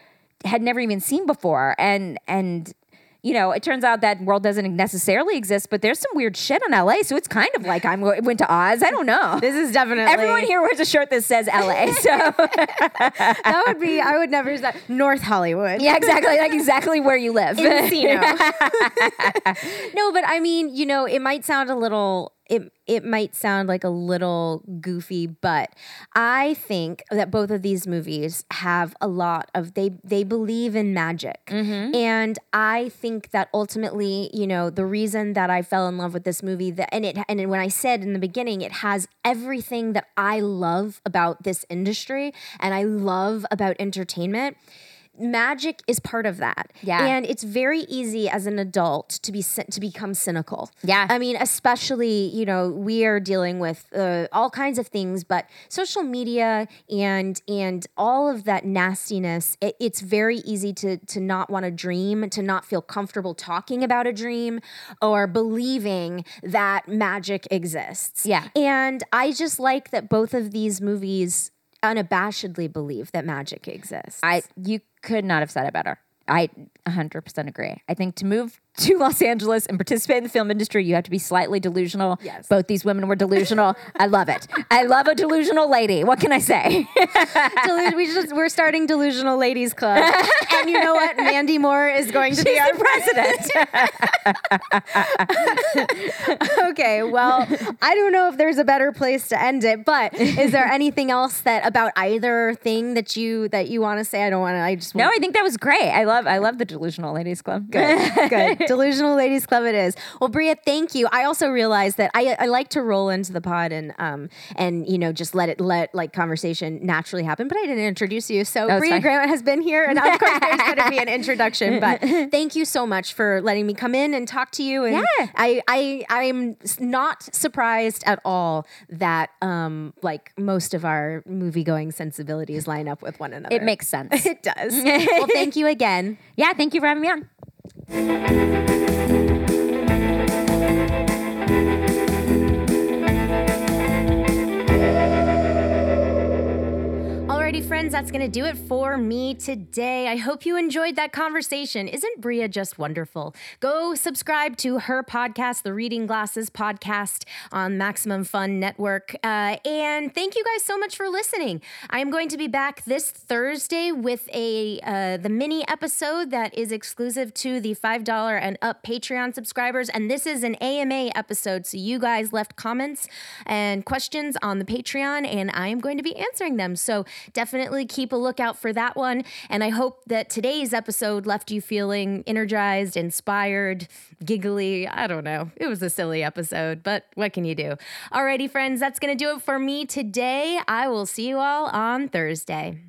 Speaker 4: had never even seen before, and and. You know, it turns out that world doesn't necessarily exist, but there's some weird shit in LA, so it's kind of like I'm went to Oz. I don't know.
Speaker 7: This is definitely
Speaker 4: Everyone here wears a shirt that says LA. So
Speaker 7: That would be. I would never say North Hollywood.
Speaker 4: yeah, exactly, like exactly where you live.
Speaker 7: Encino. no, but I mean, you know, it might sound a little it it might sound like a little goofy, but I think that both of these movies have a lot of they they believe in magic. Mm-hmm. And I think that ultimately, you know, the reason that I fell in love with this movie that and it and when I said in the beginning it has everything that I love about this industry and I love about entertainment magic is part of that.
Speaker 4: Yeah.
Speaker 7: And it's very easy as an adult to be to become cynical.
Speaker 4: Yeah.
Speaker 7: I mean, especially, you know, we are dealing with uh, all kinds of things, but social media and and all of that nastiness, it, it's very easy to to not want to dream, to not feel comfortable talking about a dream or believing that magic exists.
Speaker 4: Yeah.
Speaker 7: And I just like that both of these movies unabashedly believe that magic exists.
Speaker 4: I you could not have said it better. I 100% agree. I think to move to Los Angeles and participate in the film industry, you have to be slightly delusional.
Speaker 7: Yes.
Speaker 4: Both these women were delusional. I love it. I love a delusional lady. What can I say?
Speaker 7: Delu- we just we're starting delusional ladies club, and you know what? Mandy Moore is going to be our
Speaker 4: president.
Speaker 7: okay. Well, I don't know if there's a better place to end it, but is there anything else that about either thing that you that you want to say? I don't want to. I just
Speaker 4: no, I think that was great. I love I love the delusional ladies club.
Speaker 7: Good, good. Delusional Ladies Club it is. Well, Brea, thank you. I also realized that I, I like to roll into the pod and um and you know just let it let like conversation naturally happen. But I didn't introduce you, so Brea
Speaker 4: fine.
Speaker 7: Grant has been here, and of course there's going to be an introduction. But thank you so much for letting me come in and talk to you. And
Speaker 4: Yeah.
Speaker 7: I I I'm not surprised at all that um like most of our movie going sensibilities line up with one another.
Speaker 4: It makes sense.
Speaker 7: it does. well, thank you again.
Speaker 4: yeah, thank you for having me on.
Speaker 7: Müzik friends, that's going to do it for me today. I hope you enjoyed that conversation. Isn't Brea just wonderful? Go subscribe to her podcast, the Reading Glasses podcast on Maximum Fun Network. Uh, and thank you guys so much for listening. I am going to be back this Thursday with a uh, the mini episode that is exclusive to the $5 and up Patreon subscribers. And this is an AMA episode. So you guys left comments and questions on the Patreon, and I am going to be answering them. So definitely keep a lookout for that one. And I hope that today's episode left you feeling energized, inspired, giggly. I don't know. It was a silly episode, but what can you do? Alrighty, friends, that's going to do it for me today. I will see you all on Thursday.